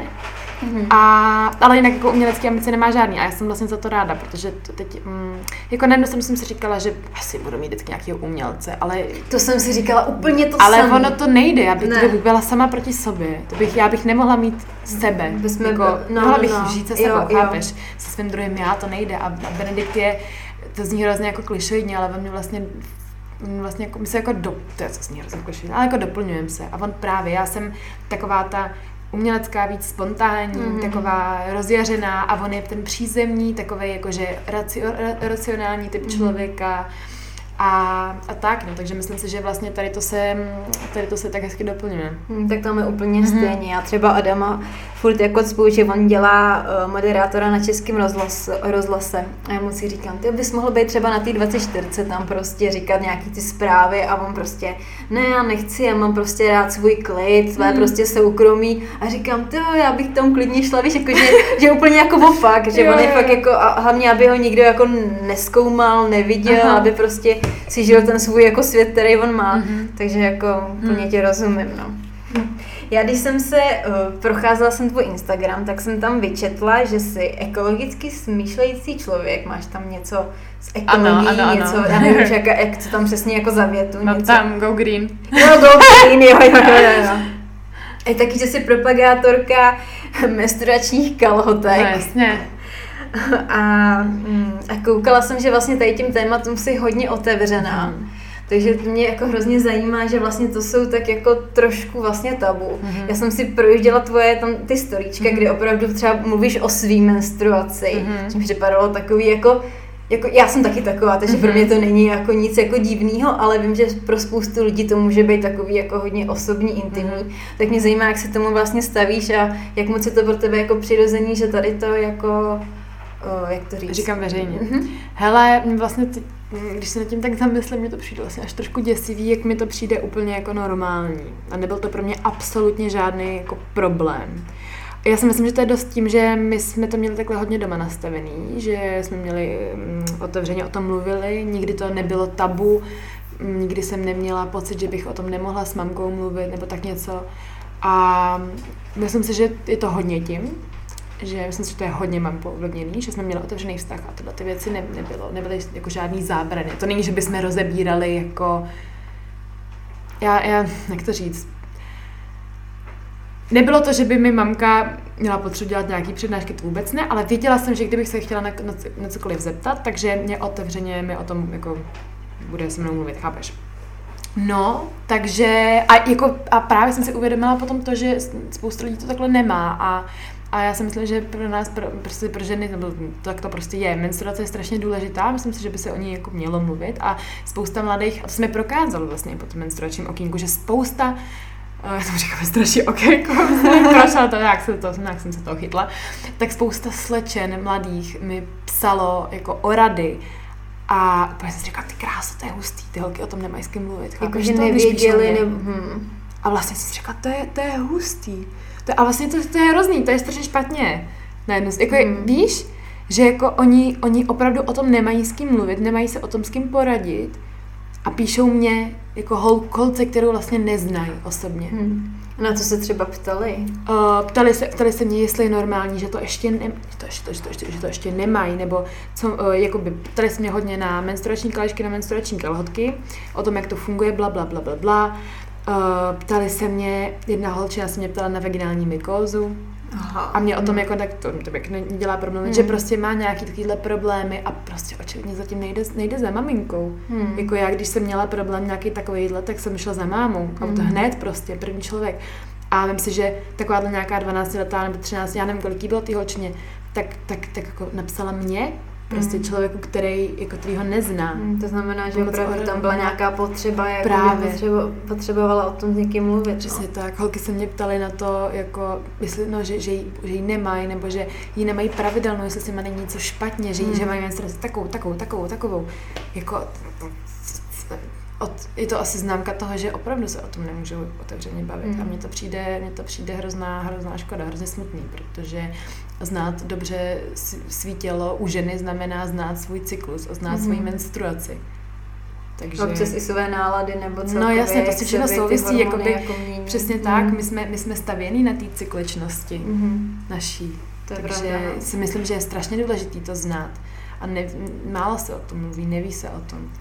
Mm-hmm. A, ale jinak jako umělecké ambice nemá žádný a já jsem vlastně za to ráda, protože to teď, mm, jako najednou jsem, jsem si říkala, že asi budu mít vždycky nějakého umělce, ale... To jsem si říkala úplně to Ale samý. ono to nejde, já bych to byla sama proti sobě, to bych, já bych nemohla mít sebe, Bychom jako, no, mohla bych no, žít se sebou, jo, chápeš, jo. se svým druhým já, to nejde a Benedikt je, to zní hrozně jako klišoidně, ale on mě vlastně vlastně jako, my se jako do, to je co hrozně ale jako doplňujeme se a on právě, já jsem taková ta umělecká, víc spontánní, mm-hmm. taková rozjařená a on je ten přízemní, takový jakože racio, racionální typ mm-hmm. člověka a, a tak, no, takže myslím si, že vlastně tady to se, tady to se tak hezky doplňuje. Hmm, tak tam je úplně mm-hmm. stejně. Já třeba Adama furt jako spolu, že on dělá uh, moderátora na českém rozhlas, rozhlase a já mu si říkám, ty bys mohl být třeba na té 24, tam prostě říkat nějaký ty zprávy a on prostě, ne, já nechci, já mám prostě rád svůj klid, své mm. prostě soukromí a říkám, ty já bych tam klidně šla, víš, jako, že, že úplně jako opak, že jo, on je jo. fakt jako, a hlavně, aby ho nikdo jako neskoumal, neviděl, Aha. aby prostě si žil ten svůj jako svět, který on má, mm-hmm. takže jako plně mm. tě rozumím, no. Já když jsem se uh, procházela jsem tvůj Instagram, tak jsem tam vyčetla, že jsi ekologicky smýšlející člověk, máš tam něco z ekologií, ano, ano, něco, ano. já nevím, jak, jak to tam přesně jako za větu. Mám něco. tam Go Green. No, Go Green, jo, jo, jo, jo. jo. Je taky, že jsi propagátorka menstruačních kalhotek. No, jasně. A, mm, a koukala jsem, že vlastně tady tím tématům jsi hodně otevřená. Mm. Takže mě jako hrozně zajímá, že vlastně to jsou tak jako trošku vlastně tabu. Mm-hmm. Já jsem si projížděla tvoje tam ty storíčka, mm-hmm. kdy opravdu třeba mluvíš o svý menstruaci, mm-hmm. což mi připadalo takový jako jako, já jsem taky taková, takže mm-hmm. pro mě to není jako nic jako divného, ale vím, že pro spoustu lidí to může být takový jako hodně osobní, intimní. Mm-hmm. Tak mě zajímá, jak se tomu vlastně stavíš a jak moc je to pro tebe jako přirozený, že tady to jako uh, jak to říct? Říkám veřejně. Mm-hmm. Hele, vlastně teď, když se nad tím tak zamyslím, mě to přijde vlastně až trošku děsivý, jak mi to přijde úplně jako normální. A nebyl to pro mě absolutně žádný jako problém. Já si myslím, že to je dost tím, že my jsme to měli takhle hodně doma nastavený, že jsme měli mm, otevřeně o tom mluvili, nikdy to nebylo tabu, mm, nikdy jsem neměla pocit, že bych o tom nemohla s mamkou mluvit nebo tak něco. A myslím si, že je to hodně tím, že myslím si, že to je hodně mám ovlivněný, že jsme měli otevřený vztah a tyhle ty věci ne, nebylo, nebyly jako žádný zábrany. To není, že bychom rozebírali jako, já, já, jak to říct, Nebylo to, že by mi mamka měla potřebu dělat nějaký přednášky, to vůbec ne, ale věděla jsem, že kdybych se chtěla na, na, na cokoliv zeptat, takže mě otevřeně mi o tom jako bude se mnou mluvit, chápeš? No, takže a, jako, a právě jsem si uvědomila potom to, že spousta lidí to takhle nemá a a já si myslím, že pro nás, pro, prostě pro ženy, nebo tak to prostě je. Menstruace je strašně důležitá, myslím si, že by se o ní jako mělo mluvit a spousta mladých, a to jsme prokázali vlastně po tom menstruačním okýnku, že spousta já jsem říkala menstruační okénko, proč, to nějak, se to, nějak jsem se toho chytla, tak spousta slečen mladých mi psalo jako o rady, a úplně jsem si říkala, ty krása, to je hustý, ty holky o tom nemají s kým mluvit. Jako, že nevěděli, ne... hmm. A vlastně jsem si říkala, to je, to je hustý. To, a vlastně to, to je hrozný, to je strašně špatně. Najednou, jako, hmm. víš, že jako oni, oni opravdu o tom nemají s kým mluvit, nemají se o tom s kým poradit a píšou mě jako hol, holce, kterou vlastně neznají osobně. Hmm. Na co se třeba ptali? Uh, ptali, se, ptali se mě, jestli je normální, že to ještě, ne, že to, že to, ještě, že to ještě nemají, nebo co, uh, jakoby, ptali se mě hodně na menstruační kalešky, na menstruační kalhotky, o tom, jak to funguje, bla, bla, bla, bla, bla. Uh, ptali se mě, jedna holčina se mě ptala na vaginální mykózu, Aha. A mě o tom jako tak to, to jak nedělá problém, hmm. že prostě má nějaký takovýhle problémy a prostě očividně zatím nejde, nejde za maminkou. Hmm. Jako já, když jsem měla problém nějaký takovýhle, tak jsem šla za mámou. A to hmm. hned prostě, první člověk. A myslím si, že takováhle nějaká 12 letá nebo 13, já nevím, kolik jí bylo ty holčině, tak, tak, tak jako napsala mě Prostě mm. člověku, který, jako který ho nezná. Mm, to znamená, že opravdu tam byla nějaká potřeba, jako Právě. Potřebo, potřebovala o tom s někým mluvit. Přesně no. tak. Holky se mě ptaly na to, jako, jestli, no, že, že, jí, že jí nemají, nebo že jí nemají pravidelnou, jestli si má není něco špatně, že, mm. že mají menstruaci takovou, takovou, takovou, takovou. Jako, od, je to asi známka toho, že opravdu se o tom nemůžu otevřeně bavit. Mm. A mně to přijde, mně to přijde hrozná, hrozná škoda, hrozně smutný, protože znát dobře svý tělo u ženy znamená znát svůj cyklus a znát mm. svoji menstruaci. Takže... Občas i své nálady nebo celkově, No jasně, to si všechno souvisí, jakoby, jako přesně mm. tak, my jsme, my jsme stavěni na té cykličnosti mm. naší. To Takže pravda. No. si myslím, že je strašně důležité to znát. A ne, málo se o tom mluví, neví se o tom.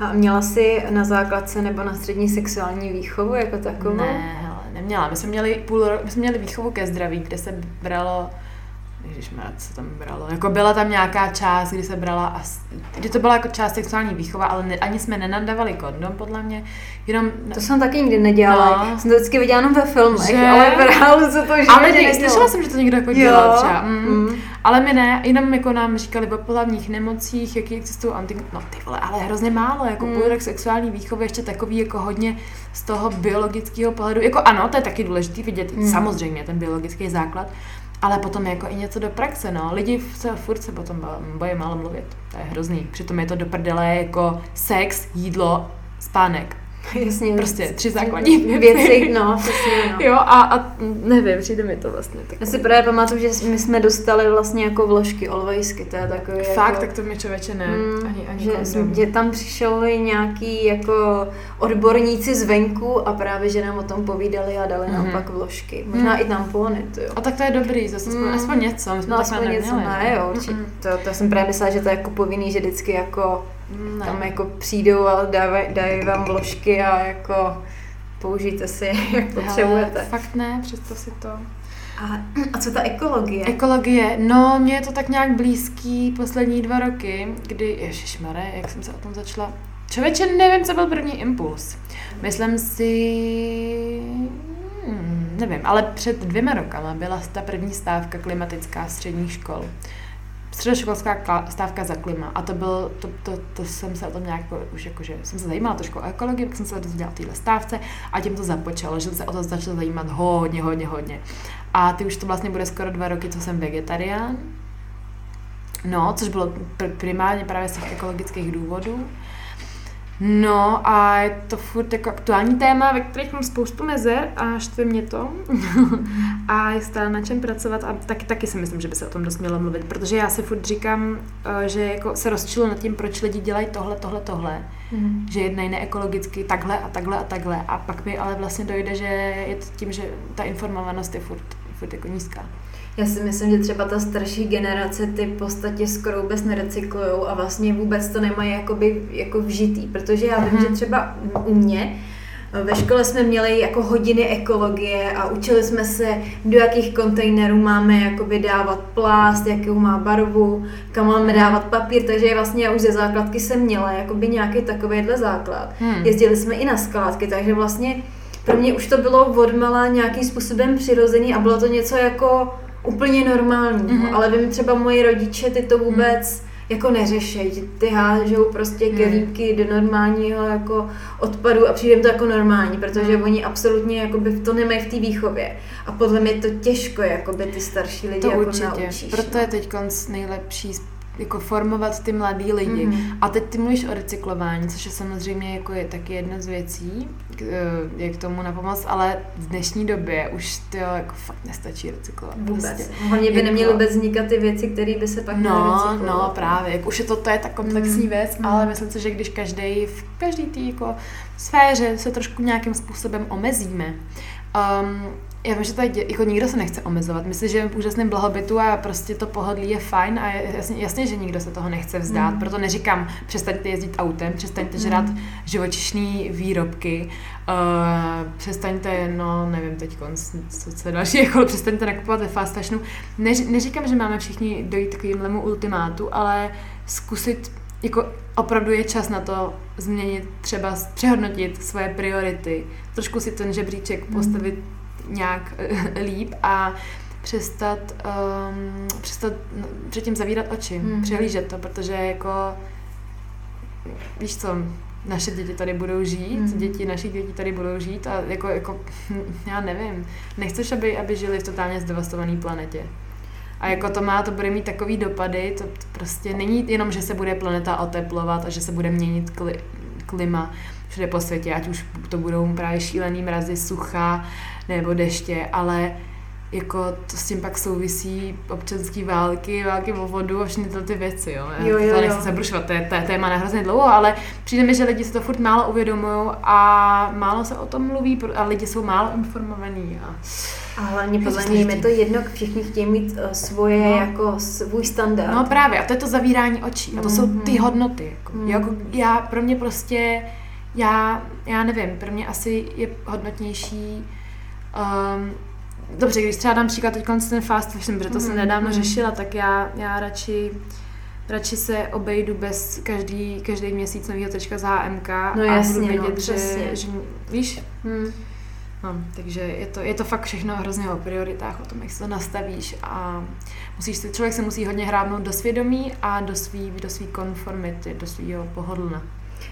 A měla jsi na základce nebo na střední sexuální výchovu jako takovou? Ne, hele, neměla. My jsme měli půl my jsme měli výchovu ke zdraví, kde se bralo Ježiš, co tam bralo. Jako byla tam nějaká část, kdy se brala, as, kdy to byla jako část sexuální výchova, ale ne, ani jsme nenadávali kondom, podle mě. Jenom, to jsem taky nikdy nedělala. No. Jsem to vždycky viděla jenom ve filmech, že? ale reálu se to že Ale slyšela jsem, že to někdo jako dělal třeba. Mm. Mm. Ale my ne, jenom jako nám říkali o pohlavních nemocích, jaký existují anti... No ty vole, ale hrozně málo, jako mm. sexuální výchovy, ještě takový jako hodně z toho biologického pohledu. Jako ano, to je taky důležité vidět, mm. samozřejmě ten biologický základ, ale potom jako i něco do praxe, no. Lidi se furt se potom bojí málo mluvit. To je hrozný. Přitom je to do prdele jako sex, jídlo, spánek. Jasně. Prostě tři základní věci. no, přesně, no. Jo, a, a nevím, přijde mi to vlastně tak. Já si právě pamatuju, že my jsme dostali vlastně jako vložky olvejsky, to je takový Fakt, jako, tak to mi člověče ne. Mm, ani, ani že, jsme, že tam přišli nějaký jako odborníci zvenku a právě, že nám o tom povídali a dali mm-hmm. nám pak vložky. Možná mm. i tampony, to jo. A tak to je dobrý, zase mm. aspoň něco, my jsme no, aspoň něco, ne, jo, určitě. Mm-hmm. To, to jsem právě myslela, že to je jako povinný, že vždycky jako ne. Tam jako přijdou a dávají, dají vám vložky a jako použijte si, jak potřebujete. Hele, fakt ne, představ si to. A, a co ta ekologie? Ekologie, no mě je to tak nějak blízký poslední dva roky, kdy, ježišmaré, jak jsem se o tom začala, člověče, nevím, co byl první impuls. Myslím si, hmm, nevím, ale před dvěma rokama byla ta první stávka klimatická středních škol středoškolská stávka za klima a to byl, to, to, to jsem se o tom nějak už jakože, jsem se zajímala trošku o ekologii, jsem se dozvěděla téhle stávce a tím to započalo, že jsem se o to začala zajímat hodně, hodně, hodně. A ty už to vlastně bude skoro dva roky, co jsem vegetarián. No, což bylo pr- primárně právě z těch ekologických důvodů. No a je to furt jako aktuální téma, ve kterých mám spoustu mezer a štve mě to. a je stále na čem pracovat a taky, taky si myslím, že by se o tom dost mělo mluvit, protože já si furt říkám, eh, že jako se rozčilu nad tím, proč lidi dělají tohle, tohle, tohle. Mm. Že jednají neekologicky takhle a takhle a takhle a pak mi ale vlastně dojde, že je to tím, že ta informovanost je furt, furt jako nízká. Já si myslím, že třeba ta starší generace ty v podstatě skoro vůbec nerecyklují a vlastně vůbec to nemají jakoby, jako vžitý, protože já vím, mm-hmm. že třeba u mě ve škole jsme měli jako hodiny ekologie a učili jsme se, do jakých kontejnerů máme jakoby dávat plást, jakou má barvu, kam máme dávat papír, takže vlastně já už ze základky jsem měla jakoby nějaký takovýhle základ. Hmm. Jezdili jsme i na skládky, takže vlastně pro mě už to bylo odmala nějakým způsobem přirozený a bylo to něco jako úplně normální, mm-hmm. ale vím třeba moji rodiče, ty to vůbec mm. jako neřešejí, ty hážou prostě mm. do normálního jako odpadu a přijde to jako normální, protože mm. oni absolutně jako by to nemají v té výchově a podle mě to těžko jako by ty starší lidi to jako určitě. naučíš. Proto no. je teď nejlepší jako formovat ty mladý lidi. Mm-hmm. A teď ty mluvíš o recyklování, což je samozřejmě jako je taky jedna z věcí, jak eh, tomu na pomoc, ale v dnešní době už to jako fakt nestačí recyklovat. Vůbec. Prostě. Hlavně by jako... neměly vůbec vznikat ty věci, které by se pak No, no právě, jak už je to, to je tak komplexní mm. věc, mm. ale myslím si, že když každý v každý té jako sféře se trošku nějakým způsobem omezíme, um, já vím, že tady jako nikdo se nechce omezovat. Myslím, že je v úžasném blahobytu a prostě to pohodlí je fajn a jasně, jasně že nikdo se toho nechce vzdát. Mm. Proto neříkám, přestaňte jezdit autem, přestaňte mm. žrat živočišné výrobky, uh, přestaňte, no nevím teď, co, co další, jako přestaňte nakupovat ve fast fashionu. Neř, neříkám, že máme všichni dojít takovému ultimátu, ale zkusit jako opravdu je čas na to změnit, třeba přehodnotit svoje priority, trošku si ten žebříček mm. postavit nějak eh, líp a přestat, um, přestat předtím zavírat oči, mm. přehlížet to, protože jako víš co, naše děti tady budou žít, mm. děti našich dětí tady budou žít a jako, jako já nevím, nechceš, aby, aby žili v totálně zdevastované planetě. A jako to má, to bude mít takový dopady, to prostě není jenom, že se bude planeta oteplovat a že se bude měnit kli, klima všude po světě, ať už to budou právě šílený mrazy, sucha nebo deště, ale jako to s tím pak souvisí občanské války, války o vodu a všechny tyhle ty věci, jo. jo, jo, to nechci se brušovat, to je, to je téma na hrozně dlouho, ale přijde mi, že lidi se to furt málo uvědomují a málo se o tom mluví a lidi jsou málo informovaní. A... A hlavně podle mě je to jedno, všichni chtějí mít uh, svoje no. jako svůj standard. No právě, a to je to zavírání očí. A to mm-hmm. jsou ty mhm. hodnoty. Jako, mm. jako já, pro mě prostě, já, já nevím, pro mě asi je hodnotnější um, dobře, když třeba dám příklad teď ten fast fashion, protože to mm, jsem nedávno mm. řešila, tak já, já radši radši se obejdu bez každý, každý měsíc nového tečka z HMK no, a jasně, budu vědět, no, že, že, víš, hmm. no, takže je to, je to fakt všechno hrozně o prioritách, o tom, jak se to nastavíš a musíš člověk se musí hodně hrábnout do svědomí a do svý, do svý konformity, do svého pohodlna.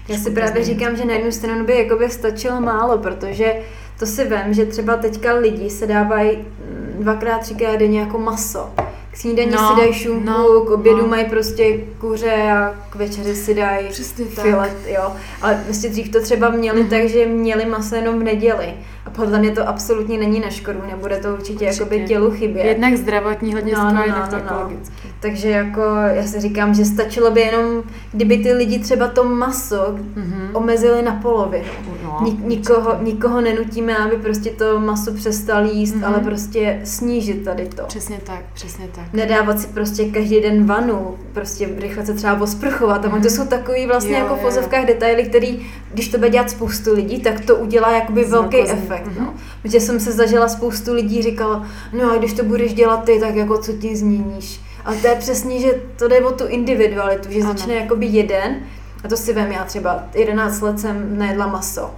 Já si právě říkám, že na jednu stranu by jakoby stačilo málo, protože to si vím, že třeba teďka lidi se dávají mm, dvakrát, třikrát denně jako maso. K snídaní no, si dají šunku, no, k obědu no. mají prostě kuře a k večeři si dají filet, jo. Ale prostě dřív to třeba měli mm. tak, že měli maso jenom v neděli. A podle mě to absolutně není na škodu, nebude to určitě, určitě. jakoby tělu chybět. Jednak zdravotní hlediska, no, no, no, jednak no, no. Takže jako já si říkám, že stačilo by jenom, kdyby ty lidi třeba to maso mm-hmm. omezili na polovinu. No, Nik- nikoho, nikoho nenutíme, aby prostě to maso přestal jíst, mm-hmm. ale prostě snížit tady to. Přesně tak, přesně tak. Nedávat si prostě každý den vanu, prostě rychle se třeba osprchovat. A to jsou takový vlastně jo, jako v pozovkách detaily, který, když to bude dělat spoustu lidí, tak to udělá jakoby velký efekt. Mm-hmm. No. Protože jsem se zažila spoustu lidí, říkala, no a když to budeš dělat ty, tak jako co ti změníš. Ale to je přesně, že to jde o tu individualitu, že ano. začne jakoby jeden, a to si vem, já třeba 11 let jsem nejedla maso.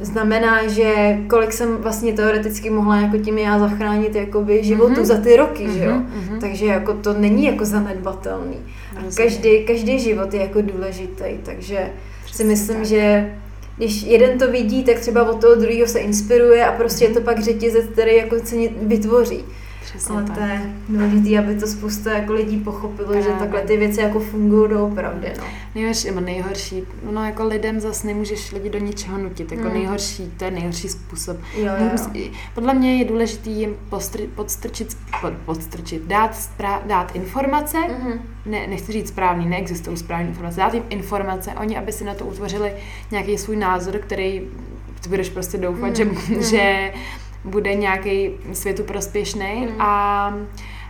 Znamená, že kolik jsem vlastně teoreticky mohla jako tím já zachránit jakoby životu mm-hmm. za ty roky, mm-hmm. že jo? Mm-hmm. Takže jako to není jako zanedbatelný. A každý, každý život je jako důležitý, takže Přesně si myslím, tak. že když jeden to vidí, tak třeba od toho druhého se inspiruje a prostě je to pak řetězec, který jako se vytvoří. Přesně Ale tak. to je důležité, aby to spousta jako lidí pochopilo, Právě. že takhle ty věci jako fungují doopravdy. No. Nejhorší, nebo nejhorší, no jako lidem zase nemůžeš lidi do ničeho nutit, jako mm. nejhorší, to je nejhorší způsob. Jo, jo. Podle mě je důležité jim postr, podstrčit, pod, podstrčit, dát, spra, dát informace, mm-hmm. ne, nechci říct správný, neexistují správné informace, dát jim informace, oni, aby si na to utvořili nějaký svůj názor, který ty budeš prostě doufat, mm. že, mm. že bude nějaký světu prospěšný mm. a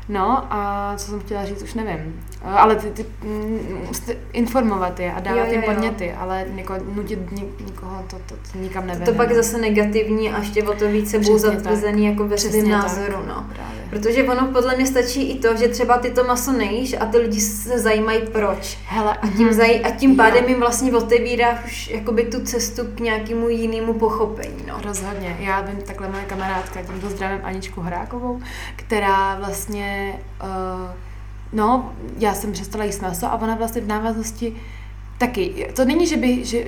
No a co jsem chtěla říct, už nevím. Ale ty, ty, mm, informovat je a dávat jim podněty, ale něko, nutit nikoho, to, to, to nikam nevede. To, to pak zase negativní a ještě o to více budou zatvrzený jako ve svém názoru. Tak, no. Právě. Protože ono podle mě stačí i to, že třeba ty to maso nejíš a ty lidi se zajímají proč. Hele, a tím, zaj, a tím pádem jim vlastně otevíráš už jakoby tu cestu k nějakému jinému pochopení. No. Rozhodně. Já vím, takhle moje kamarádka, tímto zdravím Aničku Horákovou, která vlastně uh, no, já jsem přestala jíst maso a ona vlastně v návaznosti taky, to není, že by, že,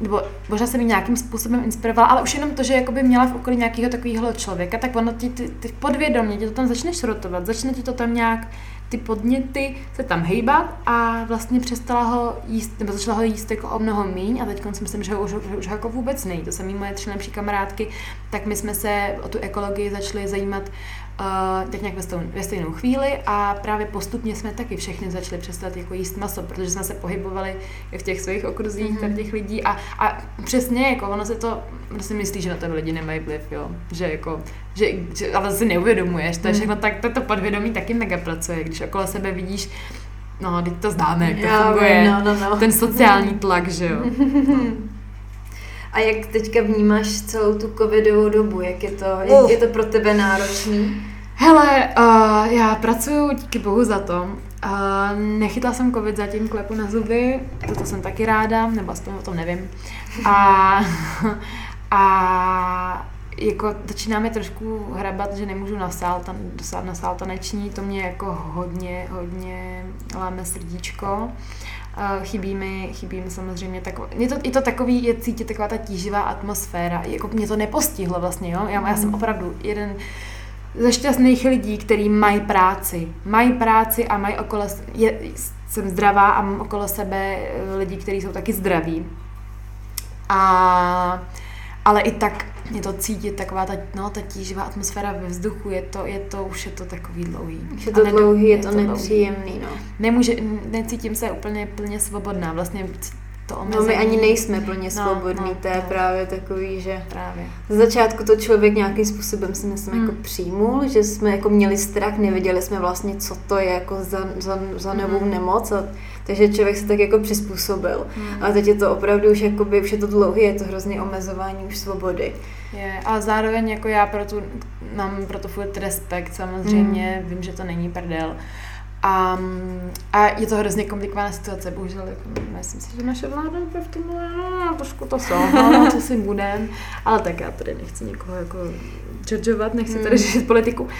nebo možná se mi nějakým způsobem inspirovala, ale už jenom to, že jakoby měla v okolí nějakého takového člověka, tak ono ti, ty, ty podvědomě ti to tam začne šrotovat, začne ti to tam nějak, ty podněty se tam hejbat a vlastně přestala ho jíst, nebo začala ho jíst jako o mnoho míň a teď si myslím, že ho už, už jako vůbec nejí. To samé moje tři nejlepší kamarádky, tak my jsme se o tu ekologii začali zajímat uh, teď nějak ve, stejnou, ve stejnou chvíli a právě postupně jsme taky všechny začali přestat jako jíst maso, protože jsme se pohybovali v těch svých okruzích mm-hmm. těch lidí a, a přesně jako ono se to, ono si myslí, že na to lidi nemají vliv, jo, že jako, že, že ale si neuvědomuješ, to je mhm. všechno tak, to, to podvědomí taky mega pracuje, když okolo sebe vidíš No, teď to známe, jak to jo, funguje. No, no, no. Ten sociální tlak, že jo. No. A jak teďka vnímáš celou tu covidovou dobu? Jak je to, jak uh. je to pro tebe náročný? Hele, uh, já pracuji díky bohu za to. Uh, nechytla jsem covid zatím klepu na zuby, to jsem taky ráda, nebo aspoň o tom nevím. A, a jako začínáme trošku hrabat, že nemůžu na sál, tan, na sál taneční, to mě jako hodně, hodně láme srdíčko. Uh, chybí mi, chybí mi samozřejmě takové, je to, je to takový, je cítit taková ta tíživá atmosféra, jako mě to nepostihlo vlastně, jo, já, já jsem mm. opravdu jeden ze šťastných lidí, kteří mají práci, mají práci a mají okolo, je, jsem zdravá a mám okolo sebe eh, lidi, kteří jsou taky zdraví. A, ale i tak je to cítit, taková ta, no, ta tíživá atmosféra ve vzduchu, je to, je to, už je to takový dlouhý. Už je to dlouhý, je, je to, to nepříjemný, no. Nemůže, necítím se úplně plně svobodná, vlastně to omezení. No my ani nejsme plně no, svobodní, no, to je no. právě takový, že právě. z začátku to člověk nějakým způsobem si myslím jako hmm. jako přijmul, že jsme jako měli strach, nevěděli jsme vlastně, co to je jako za, za, za novou hmm. nemoc a takže člověk se tak jako přizpůsobil. Hmm. A teď je to opravdu už, jakoby, už je to dlouhé, je to hrozný omezování už svobody. Je, a zároveň jako já pro tu, mám pro to furt respekt, samozřejmě, hmm. vím, že to není prdel. A, a je to hrozně komplikovaná situace, bohužel, jako, myslím si, že naše vláda v tom no, trošku to no, co si budem, ale tak já tady nechci někoho jako judgeovat, nechci tady hmm. řešit politiku. Uh,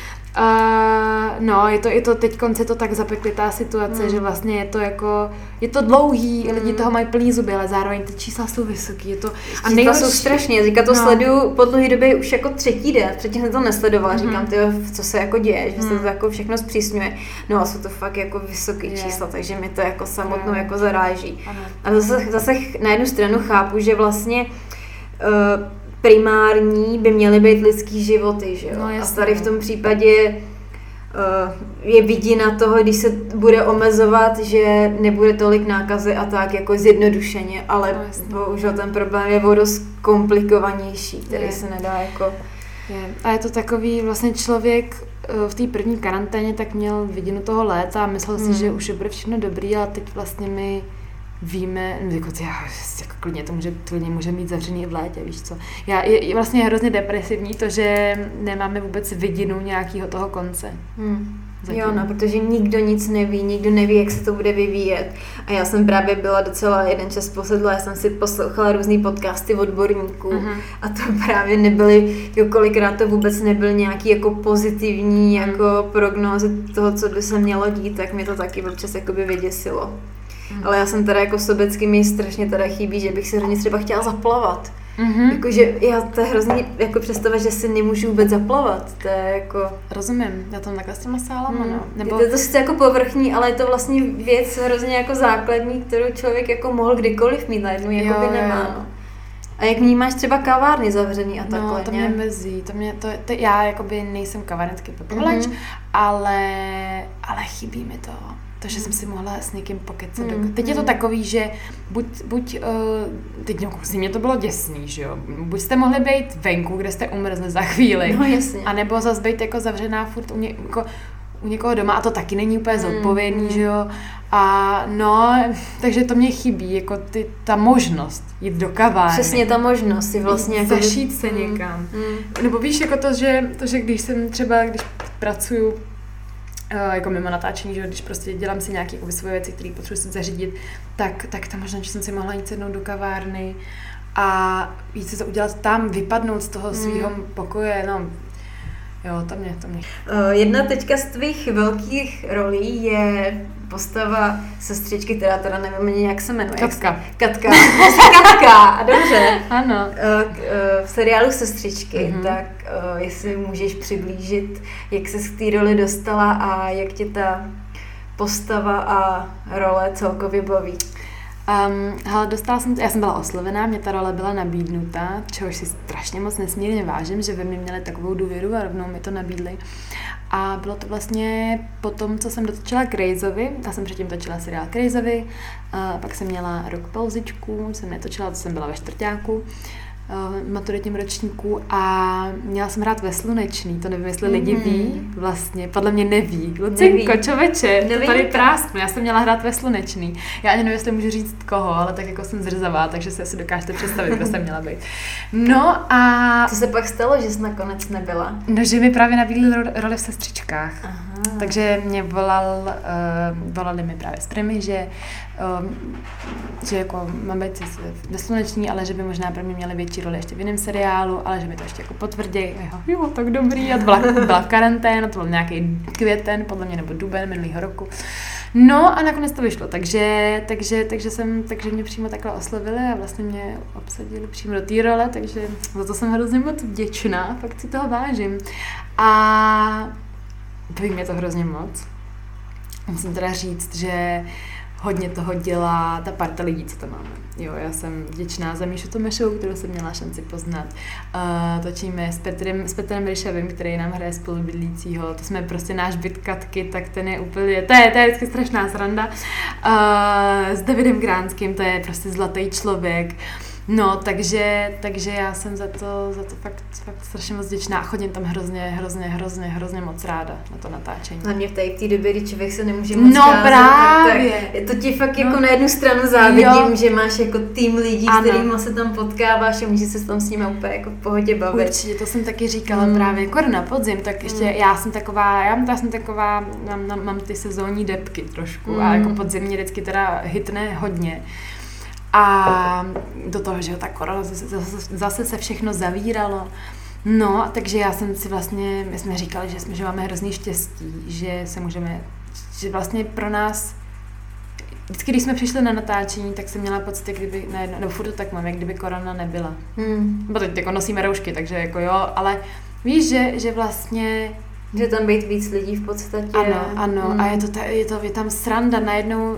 no, je to, je to teď konce to tak zapeklitá situace, mm. že vlastně je to jako, je to dlouhý, mm. lidi toho mají plný zuby, ale zároveň ty čísla jsou vysoký, je to... A nejhorší... jsou strašně, teďka to no. sleduju po dlouhé době už jako třetí den, předtím jsem to nesledovala, mm. říkám, ty, co se jako děje, že mm. se to hmm. jako všechno zpřísňuje, no a jsou to fakt jako vysoké yeah. čísla, takže mi to jako samotnou yeah. jako zaráží. Ano. A zase, zase na jednu stranu chápu, že vlastně uh, primární by měly být lidský životy, že jo? No, a tady v tom případě uh, je vidina toho, když se bude omezovat, že nebude tolik nákazy a tak jako zjednodušeně, ale no, bohužel ten problém je dost komplikovanější, který je. se nedá jako... Je. A je to takový, vlastně člověk eh, v té první karanténě tak měl vidinu toho léta a myslel hmm. si, že už je bude všechno dobrý, ale teď vlastně my víme, jako, já, jako klidně to může, klidně může mít zavřený v létě, víš co. Já, je, je vlastně hrozně depresivní to, že nemáme vůbec vidinu nějakého toho konce. Hmm. Zatím. Jo, no, protože nikdo nic neví, nikdo neví, jak se to bude vyvíjet. A já jsem právě byla docela jeden čas posedla, já jsem si poslouchala různý podcasty odborníků uh-huh. a to právě nebyly, jo, kolikrát to vůbec nebyl nějaký jako pozitivní uh-huh. jako prognózy toho, co by se mělo dít, tak mě to taky občas jakoby vyděsilo. Mm. Ale já jsem teda jako sobecky mi strašně teda chybí, že bych si hrozně třeba chtěla zaplavat. Mm-hmm. Jakože já to je hrozně jako představa, že si nemůžu vůbec zaplavat. To je jako... Rozumím, já tam takhle s těma sálama, mm. no. Nebo... Je to sice jako povrchní, ale je to vlastně věc hrozně jako základní, kterou člověk jako mohl kdykoliv mít, najednou jako by nemá, no. A jak vnímáš třeba kavárny zavřený a no, takhle, No, to mě mezí, to mě, to, to já jakoby nejsem kavárnický populač, mm-hmm. ale, ale chybí mi to to, že jsem si mohla s někým pokecat. Mm, teď je to takový, že buď, buď uh, teď no, mě to bylo děsný, že jo, buď jste mohli být venku, kde jste umrzli za chvíli, no, jasně. anebo zase být jako zavřená furt u, ně, jako, u někoho doma a to taky není úplně zodpovědný, mm, že jo. A no, takže to mě chybí, jako ty, ta možnost jít do kavárny. Přesně ta možnost si vlastně jako... Zašít se mm, někam. Mm. Nebo víš, jako to, že, to, že když jsem třeba, když pracuju jako mimo natáčení, že když prostě dělám si nějaké jako svoje věci, které potřebuji si zařídit, tak, tak tam možná, že jsem si mohla jít sednout do kavárny a jít si to udělat tam, vypadnout z toho svého mm. pokoje, no, jo, to mě, to mě. Uh, jedna teďka z tvých velkých rolí je postava sestřičky, která teda nevím ani jak se jmenuje. Katka. Katka. Katka, dobře. Ano. V seriálu Sestřičky, mm-hmm. tak jestli můžeš přiblížit, jak se z té roli dostala a jak tě ta postava a role celkově baví? Um, hele, dostala jsem, já jsem byla oslovená, mě ta role byla nabídnuta, čehož si strašně moc nesmírně vážím, že ve mě měli takovou důvěru a rovnou mi to nabídli. A bylo to vlastně po tom, co jsem dotočila Crazovi, já jsem předtím točila seriál Crazovi, pak jsem měla rok pauzičku, jsem netočila, to jsem byla ve čtvrtáku, maturitním ročníku a měla jsem hrát ve Slunečný, to nevím, jestli lidi mm. ví, vlastně, podle mě neví. Lucinko, čověče, to tady prásknu, já jsem měla hrát ve Slunečný. Já ani nevím, jestli můžu říct koho, ale tak jako jsem zrzavá, takže si asi dokážete představit, kdo jsem měla být. No a... Co se pak stalo, že jsi nakonec nebyla? No, že mi právě nabídli roli v sestřičkách. Aha. Takže mě volal, uh, volali mi právě z Primy, že um, že jako mám být ve sluneční, ale že by možná pro mě měly větší roli ještě v jiném seriálu, ale že mi to ještě jako potvrdí. Jo, jo, tak dobrý. A to byla, byla karanténa, to byl nějaký květen, podle mě, nebo duben minulého roku. No a nakonec to vyšlo, takže, takže, takže, jsem, takže mě přímo takhle oslovili a vlastně mě obsadili přímo do té role, takže za to jsem hrozně moc vděčná, fakt si toho vážím. A baví mě to hrozně moc. Musím teda říct, že hodně toho dělá ta parta lidí, co tam máme. Jo, já jsem vděčná za Míšu Tomešovou, kterou jsem měla šanci poznat. Uh, točíme s Petrem, s Petrem Ryšavým, který nám hraje spolubydlícího. To jsme prostě náš byt Katky, tak ten je úplně, to je, to je vždycky strašná sranda. Uh, s Davidem Gránským, to je prostě zlatý člověk. Uh, No, takže, takže já jsem za to, za to fakt, fakt strašně moc vděčná. Chodím tam hrozně, hrozně, hrozně, hrozně moc ráda na to natáčení. Hlavně v té, v té době, kdy člověk se nemůže moc No scházet, právě. Tak, tak to ti fakt jako no. na jednu stranu závidím, jo. že máš jako tým lidí, ano. s kterými se tam potkáváš a můžeš se tam s nimi úplně jako v pohodě bavit. Určitě, to jsem taky říkala hmm. právě, jako na podzim, tak ještě hmm. já jsem taková, já, já jsem taková, mám, mám ty sezónní depky trošku hmm. a jako podzim mě vždycky teda hitne hodně. A do toho, že ta korona zase, zase se všechno zavíralo. No, takže já jsem si vlastně, my jsme říkali, že, jsme, že máme hrozný štěstí, že se můžeme, že vlastně pro nás Vždycky, když jsme přišli na natáčení, tak jsem měla pocit, kdyby, ne, nebo furt tak mám, jak kdyby korona nebyla. Hmm. Bo teď jako nosíme roušky, takže jako jo, ale víš, že, že vlastně že tam být víc lidí v podstatě. Ano, ano. Hmm. A je to, ta, je to je tam sranda najednou,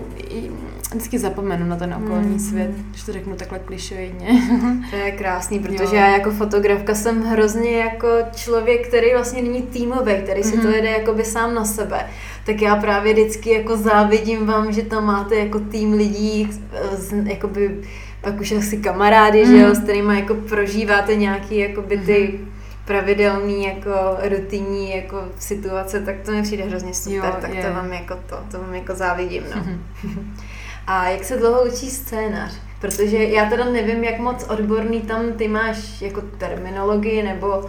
vždycky zapomenu na ten okolní mm. svět, když to řeknu takhle klišoidně. to je krásný, protože jo. já jako fotografka jsem hrozně jako člověk, který vlastně není týmový, který si mm. to mhm. jede jakoby sám na sebe. Tak já právě vždycky jako závidím vám, že tam máte jako tým lidí, z, jakoby pak už asi kamarády, mm. že jo, mhm. s kterými jako prožíváte nějaký jakoby ty mm pravidelný, jako rutinní jako situace, tak to mi přijde hrozně super, jo, tak je. to vám jako to, to vám jako závidím, no. Mm-hmm. A jak se dlouho učí scénář? Protože já teda nevím, jak moc odborný tam ty máš jako terminologii, nebo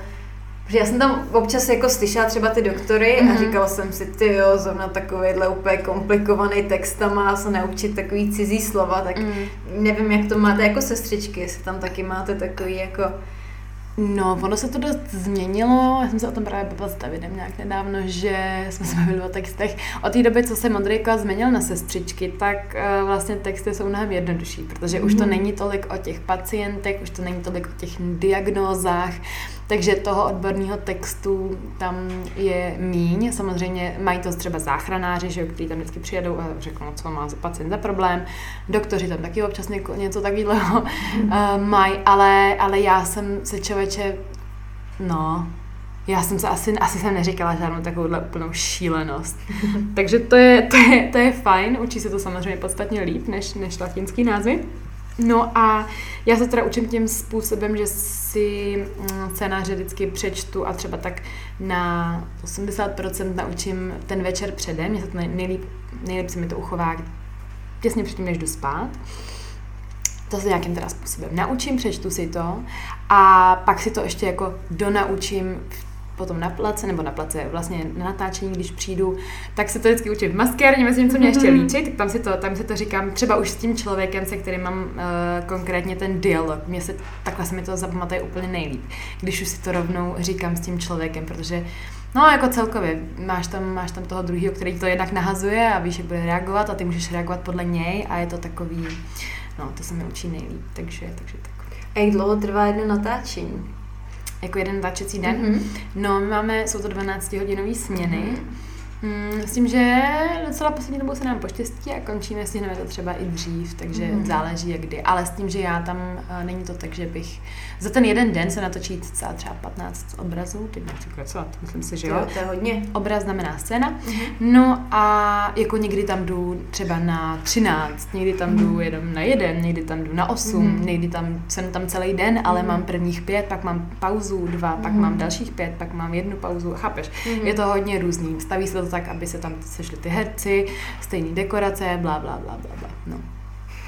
Protože já jsem tam občas jako slyšela třeba ty doktory mm-hmm. a mhm. říkala jsem si, ty jo, zrovna takovýhle úplně komplikovaný text tam má se naučit takový cizí slova, tak mm. nevím, jak to máte jako sestřičky, jestli tam taky máte takový jako No, ono se to dost změnilo, já jsem se o tom právě bavila s Davidem nějak nedávno, že jsme se bavili o textech. Od té doby, co se Modrejko změnil na sestřičky, tak uh, vlastně texty jsou mnohem jednodušší, protože mm. už to mhm. není tolik o těch pacientech, už to není tolik o těch diagnózách, takže toho odborného textu tam je míň. Samozřejmě mají to třeba záchranáři, že, kteří tam vždycky přijedou a řeknou, co má pacient za problém. Doktoři tam taky občas něco, takového uh, mají, ale, ale já jsem se člověče, no, já jsem se asi, asi jsem neříkala žádnou takovouhle úplnou šílenost. Takže to je, to, je, to je fajn, učí se to samozřejmě podstatně líp než, než latinský názvy. No a já se teda učím tím způsobem, že si mm, scénáře vždycky přečtu a třeba tak na 80% naučím ten večer předem. Mně se to nejlíp, nejlíp se mi to uchová těsně předtím, než jdu spát. To se nějakým teda způsobem naučím, přečtu si to a pak si to ještě jako donaučím v potom na place, nebo na place vlastně na natáčení, když přijdu, tak se to vždycky učím v maskérně, myslím, co mě ještě mhm. líčit, tak tam si to, tam si to říkám třeba už s tím člověkem, se kterým mám uh, konkrétně ten dialog. Mně se, takhle se mi to zapamatuje úplně nejlíp, když už si to rovnou říkám s tím člověkem, protože No, jako celkově, máš tam, máš tam toho druhého, který to jednak nahazuje a víš, jak bude reagovat a ty můžeš reagovat podle něj a je to takový, no, to se mi učí nejlíp, takže, takže tak. A jak dlouho trvá jedno natáčení? Jako jeden tačecí den. Mm-hmm. No, my máme, jsou to 12 hodinové směny. Mm-hmm. Mm, s tím, že docela poslední dobou se nám poštěstí a končíme, stihneme to třeba i dřív, takže mm. záleží jak kdy. Ale s tím, že já tam, uh, není to tak, že bych za ten jeden den se natočí třeba, třeba 15 obrazů, teď nechci krecovat, myslím si, že jo. To je hodně. Obraz znamená scéna. Mm. No a jako někdy tam jdu třeba na 13, někdy tam jdu mm. jenom na jeden, někdy tam jdu na 8, mm. někdy tam jsem tam celý den, ale mm. mám prvních pět, pak mám pauzu dva, pak mm. mám dalších pět, pak mám jednu pauzu, chápeš? Mm. Je to hodně různý. Staví se to tak, aby se tam sešly ty herci, stejný dekorace, bla, bla, bla, bla, bla. No.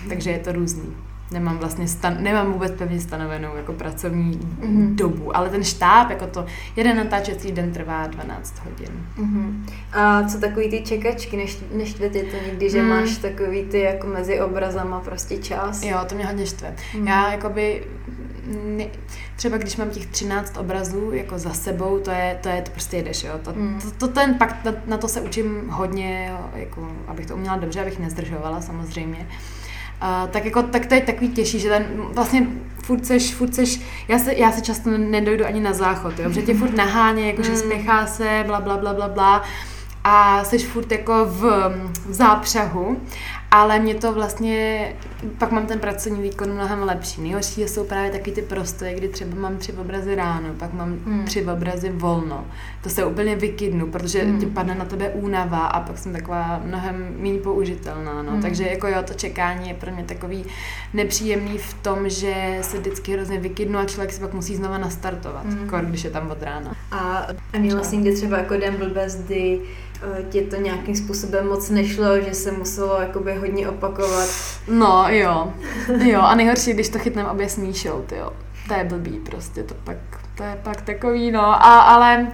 Takže je to různý. Nemám vlastně stan- nemám vůbec pevně stanovenou jako pracovní mm-hmm. dobu, ale ten štáb, jako to jeden natáčecí den trvá 12 hodin. Mm-hmm. A co takový ty čekačky, než, než tě to někdy, že mm. máš takový ty jako mezi obrazama prostě čas? Jo, to mě hodně štve. Mm. Já jakoby ne, třeba když mám těch 13 obrazů jako za sebou, to je, to je, to prostě jedeš, jo. To, mm. to, to ten, pak na, na, to se učím hodně, jo, jako, abych to uměla dobře, abych nezdržovala samozřejmě. Uh, tak jako, tak to je takový těžší, že ten vlastně furt seš, furt seš, já se, já se často nedojdu ani na záchod, jo, že tě furt naháně, jako, že mm. spěchá se, bla, bla, bla, bla, bla a jsi furt jako v, v zápřahu, ale mě to vlastně, pak mám ten pracovní výkon mnohem lepší. Nejhorší jsou právě taky ty prostoje, kdy třeba mám tři obrazy ráno, pak mám hmm. tři obrazy volno. To se úplně vykydnu, protože hmm. ti padne na tebe únava a pak jsem taková mnohem méně použitelná. No. Hmm. Takže jako jo, to čekání je pro mě takový nepříjemný v tom, že se vždycky hrozně vykydnu a člověk se pak musí znova nastartovat, hmm. kor, když je tam od rána. A, a měla jsi někdy třeba jako den blbez, Eh, tě to nějakým způsobem moc nešlo, že se muselo jakoby hodně opakovat. No jo, jo a nejhorší, když to chytneme obě Míšou, jo. To je blbý prostě, to pak, to je pak takový, no, a, ale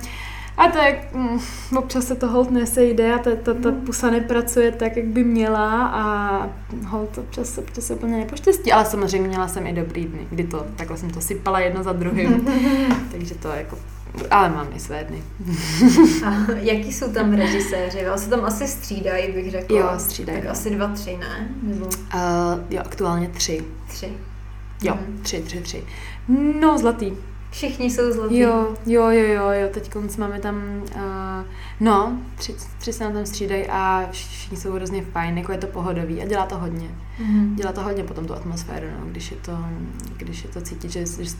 a to je, mm, občas se to hold nesejde a ta, ta, ta pusa nepracuje tak, jak by měla a hold občas, občas se úplně nepoštěstí, ale samozřejmě měla jsem i dobrý dny, kdy to, takhle jsem to sypala jedno za druhým, takže to jako ale mám i své dny. A jaký jsou tam režiséři? se tam asi střídají, bych řekla. Jo, střídají. Tak asi dva, tři, ne? Nebo... Uh, jo, aktuálně tři. Tři. Jo, hmm. tři, tři, tři. No, zlatý. Všichni jsou zlatý. Jo, jo, jo, jo, jo. teď máme tam, uh, no, tři, tři se nám tam střídají a všichni jsou hrozně fajn, jako je to pohodový a dělá to hodně. Mm-hmm. Dělá to hodně potom tu atmosféru, no, když je to, když je to cítit, že, že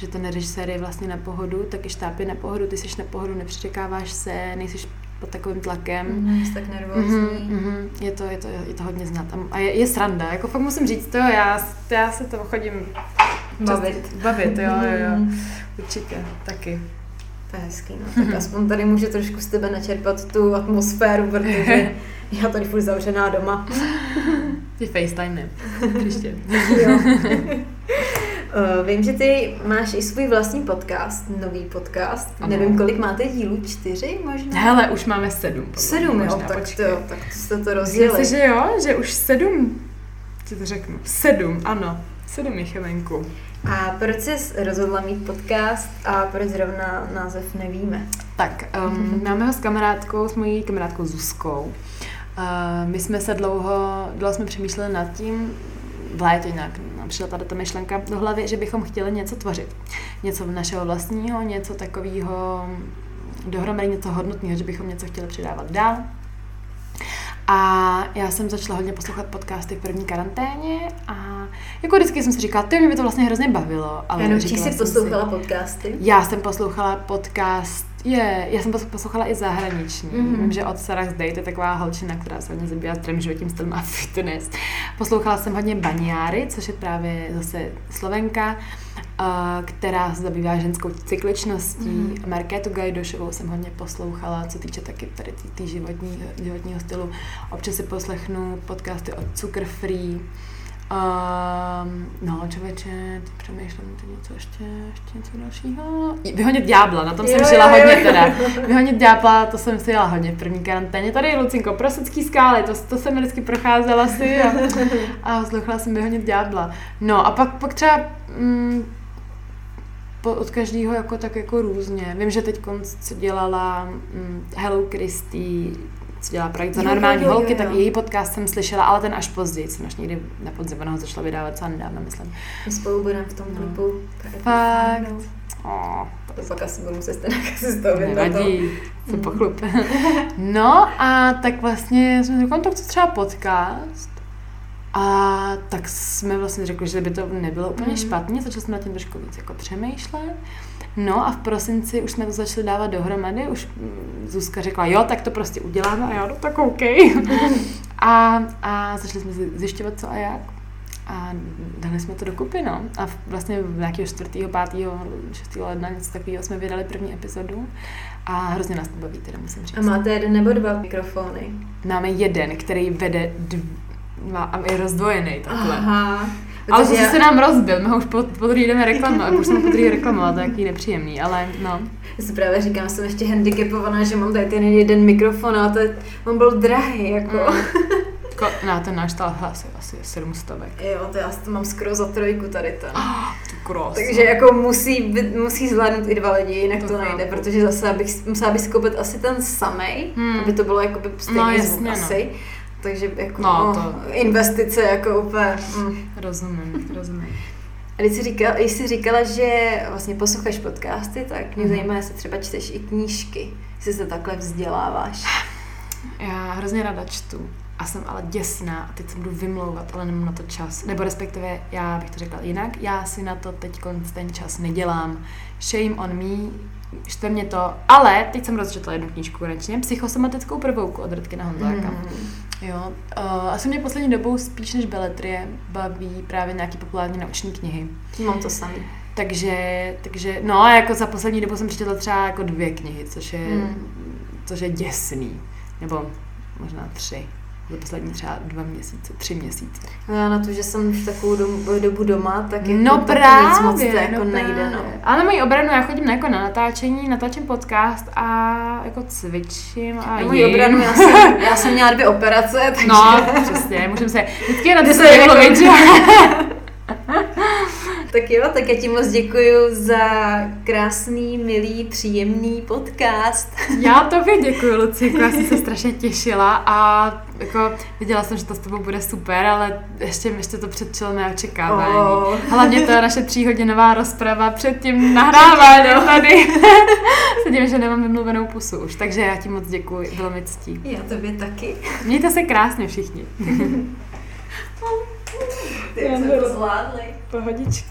že ten režisér je vlastně na pohodu, tak i štáb je na pohodu, ty jsi na pohodu, nepřekáváš se, nejsi pod takovým tlakem. Mm, jsi tak nervózní. Mm-hmm, mm-hmm. Je, to, je, to, je to hodně znát. A je, je sranda, jako fakt musím říct, to já, já se to chodím bavit. bavit, jo, jo, jo. Mhm. Určitě, taky. To je hezký, no. Tak aspoň tady může trošku z tebe načerpat tu atmosféru, protože já tady furt zavřená doma. Ty FaceTime ne, příště. jo. Uh, vím, že ty máš i svůj vlastní podcast, nový podcast. Ano. Nevím, kolik máte dílů, čtyři možná? Hele, už máme sedm. Sedm, možná, jo, tak to, tak jste to rozdělili. Myslím si, že jo, že už sedm, ti to řeknu, sedm, ano, sedm jich je venku. A proč jsi rozhodla mít podcast a proč zrovna název nevíme? Tak, um, máme ho s kamarádkou, s mojí kamarádkou Zuzkou. Uh, my jsme se dlouho, dlouho jsme přemýšleli nad tím, v létě nějak nám přišla tady ta myšlenka do hlavy, že bychom chtěli něco tvořit. Něco našeho vlastního, něco takového dohromady něco hodnotného, že bychom něco chtěli přidávat dál. A já jsem začala hodně poslouchat podcasty v první karanténě a jako vždycky jsem si říkala, to mě by to vlastně hrozně bavilo. Ale Jenom jsi poslouchala si, podcasty? Já jsem poslouchala podcast je, já jsem poslouchala i zahraniční. Mm-hmm. Vím, že od Sarah Zdej, to je taková holčina, která se hodně zabývá zdravým životním stylem a fitness. Poslouchala jsem hodně Baniáry, což je právě zase Slovenka, uh, která se zabývá ženskou cykličností. Mm-hmm. Markétu Gajdošovou jsem hodně poslouchala, co týče taky tady tý, tý životní, životního stylu. Občas si poslechnu podcasty od Cukr Free, Um, no, člověče, přemýšlím, teď něco ještě, ještě něco dalšího. Vyhonit ďábla, na tom jo, jsem žila jo, hodně jo. teda. Vyhonit ďábla, to jsem si jela hodně v první karanténě. Tady Lucinko, Prosecký skály, to, to jsem vždycky procházela si a, a slychala jsem Vyhonit ďábla. No a pak, pak třeba mm, po, od každého jako tak jako různě. Vím, že teď co dělala mm, Hello Christy, co dělá projekt za normální jo, holky, jo, jo. tak její podcast jsem slyšela, ale ten až později, jsem až někdy na podzim, ona ho začala vydávat co nedávno, myslím. My spolu budeme v tom klipu. No. Fakt. Oh, To pak asi budu muset stejně asistovat. Nevadí, se pochlup. No a tak vlastně jsme řekli, no, to třeba podcast. A tak jsme vlastně řekli, že by to nebylo úplně mm. špatně, začali jsme na tím trošku víc jako přemýšlet. No a v prosinci už jsme to začali dávat dohromady, už mm, Zuzka řekla, jo, tak to prostě uděláme a já, no tak OK. a, a začali jsme zjišťovat co a jak. A dali jsme to dokupy, no. A vlastně nějakého 4., 5., 6. ledna, něco takového jsme vydali první epizodu. A hrozně nás to baví, teda musím říct. A máte jeden nebo dva mikrofony? Máme jeden, který vede dva, a je rozdvojený takhle. Aha. Ale to já... se nám rozbil, my ho už po, po druhý jdeme reklamovat, už jsme po druhý reklamovat, to je jaký nepříjemný, ale no. Já si právě říkám, jsem ještě handicapovaná, že mám tady ten jeden mikrofon, ale to je, on byl drahý, jako. Mm. Ko, no, ten náš stál asi, asi 700. Jo, to já to mám skoro za trojku tady ten. Oh, Takže jako musí, musí zvládnout i dva lidi, jinak to, to nejde, chápu. protože zase abych, musela bych skoupit asi ten samej, hmm. aby to bylo jako stejný no, jasně, zvuk no. asi. Takže jako no, to... investice jako úplně... Mm. Rozumím, rozumím. A když jsi, říkala, když jsi říkala, že vlastně posloucháš podcasty, tak mě mm. zajímá, jestli třeba čteš i knížky, jestli se takhle vzděláváš. Já hrozně ráda čtu a jsem ale děsná a teď se budu vymlouvat, ale nemám na to čas. Nebo respektive, já bych to řekla jinak, já si na to teď ten čas nedělám. Shame on me, štve mě to, ale teď jsem rozčetla jednu knížku konečně, psychosomatickou prvouku od Radkina Honzáka. Mm. Jo, uh, asi mě poslední dobou spíš než beletrie baví právě nějaký populární nauční knihy. Mám to samý. Takže, takže, no, jako za poslední dobu jsem přečetla třeba jako dvě knihy, což je, mm. což je děsný. Nebo možná tři za poslední třeba dva měsíce, tři měsíce. No já na to, že jsem v takovou dobu, dobu doma, tak je no právě, nic moc to jako no nejde. No. Ale na moji obranu já chodím jako na natáčení, natáčím podcast a jako cvičím a Na moji obranu já jsem, já jsem měla dvě operace, takže... No, přesně, můžeme se vždycky na to se jako... Tak jo, tak já ti moc děkuji za krásný, milý, příjemný podcast. Já tobě děkuji, Luci, jako já jsem se strašně těšila a jako viděla jsem, že to s tebou bude super, ale ještě, ještě to předčilo mé očekávání. Oh. Hlavně to naše tříhodinová rozprava před tím nahráváním tady. Sedím, že nemám vymluvenou pusu už, takže já ti moc děkuji, bylo mi ctí. Já tobě taky. Mějte se krásně všichni. Ty jsme to zvládli. Pohodička.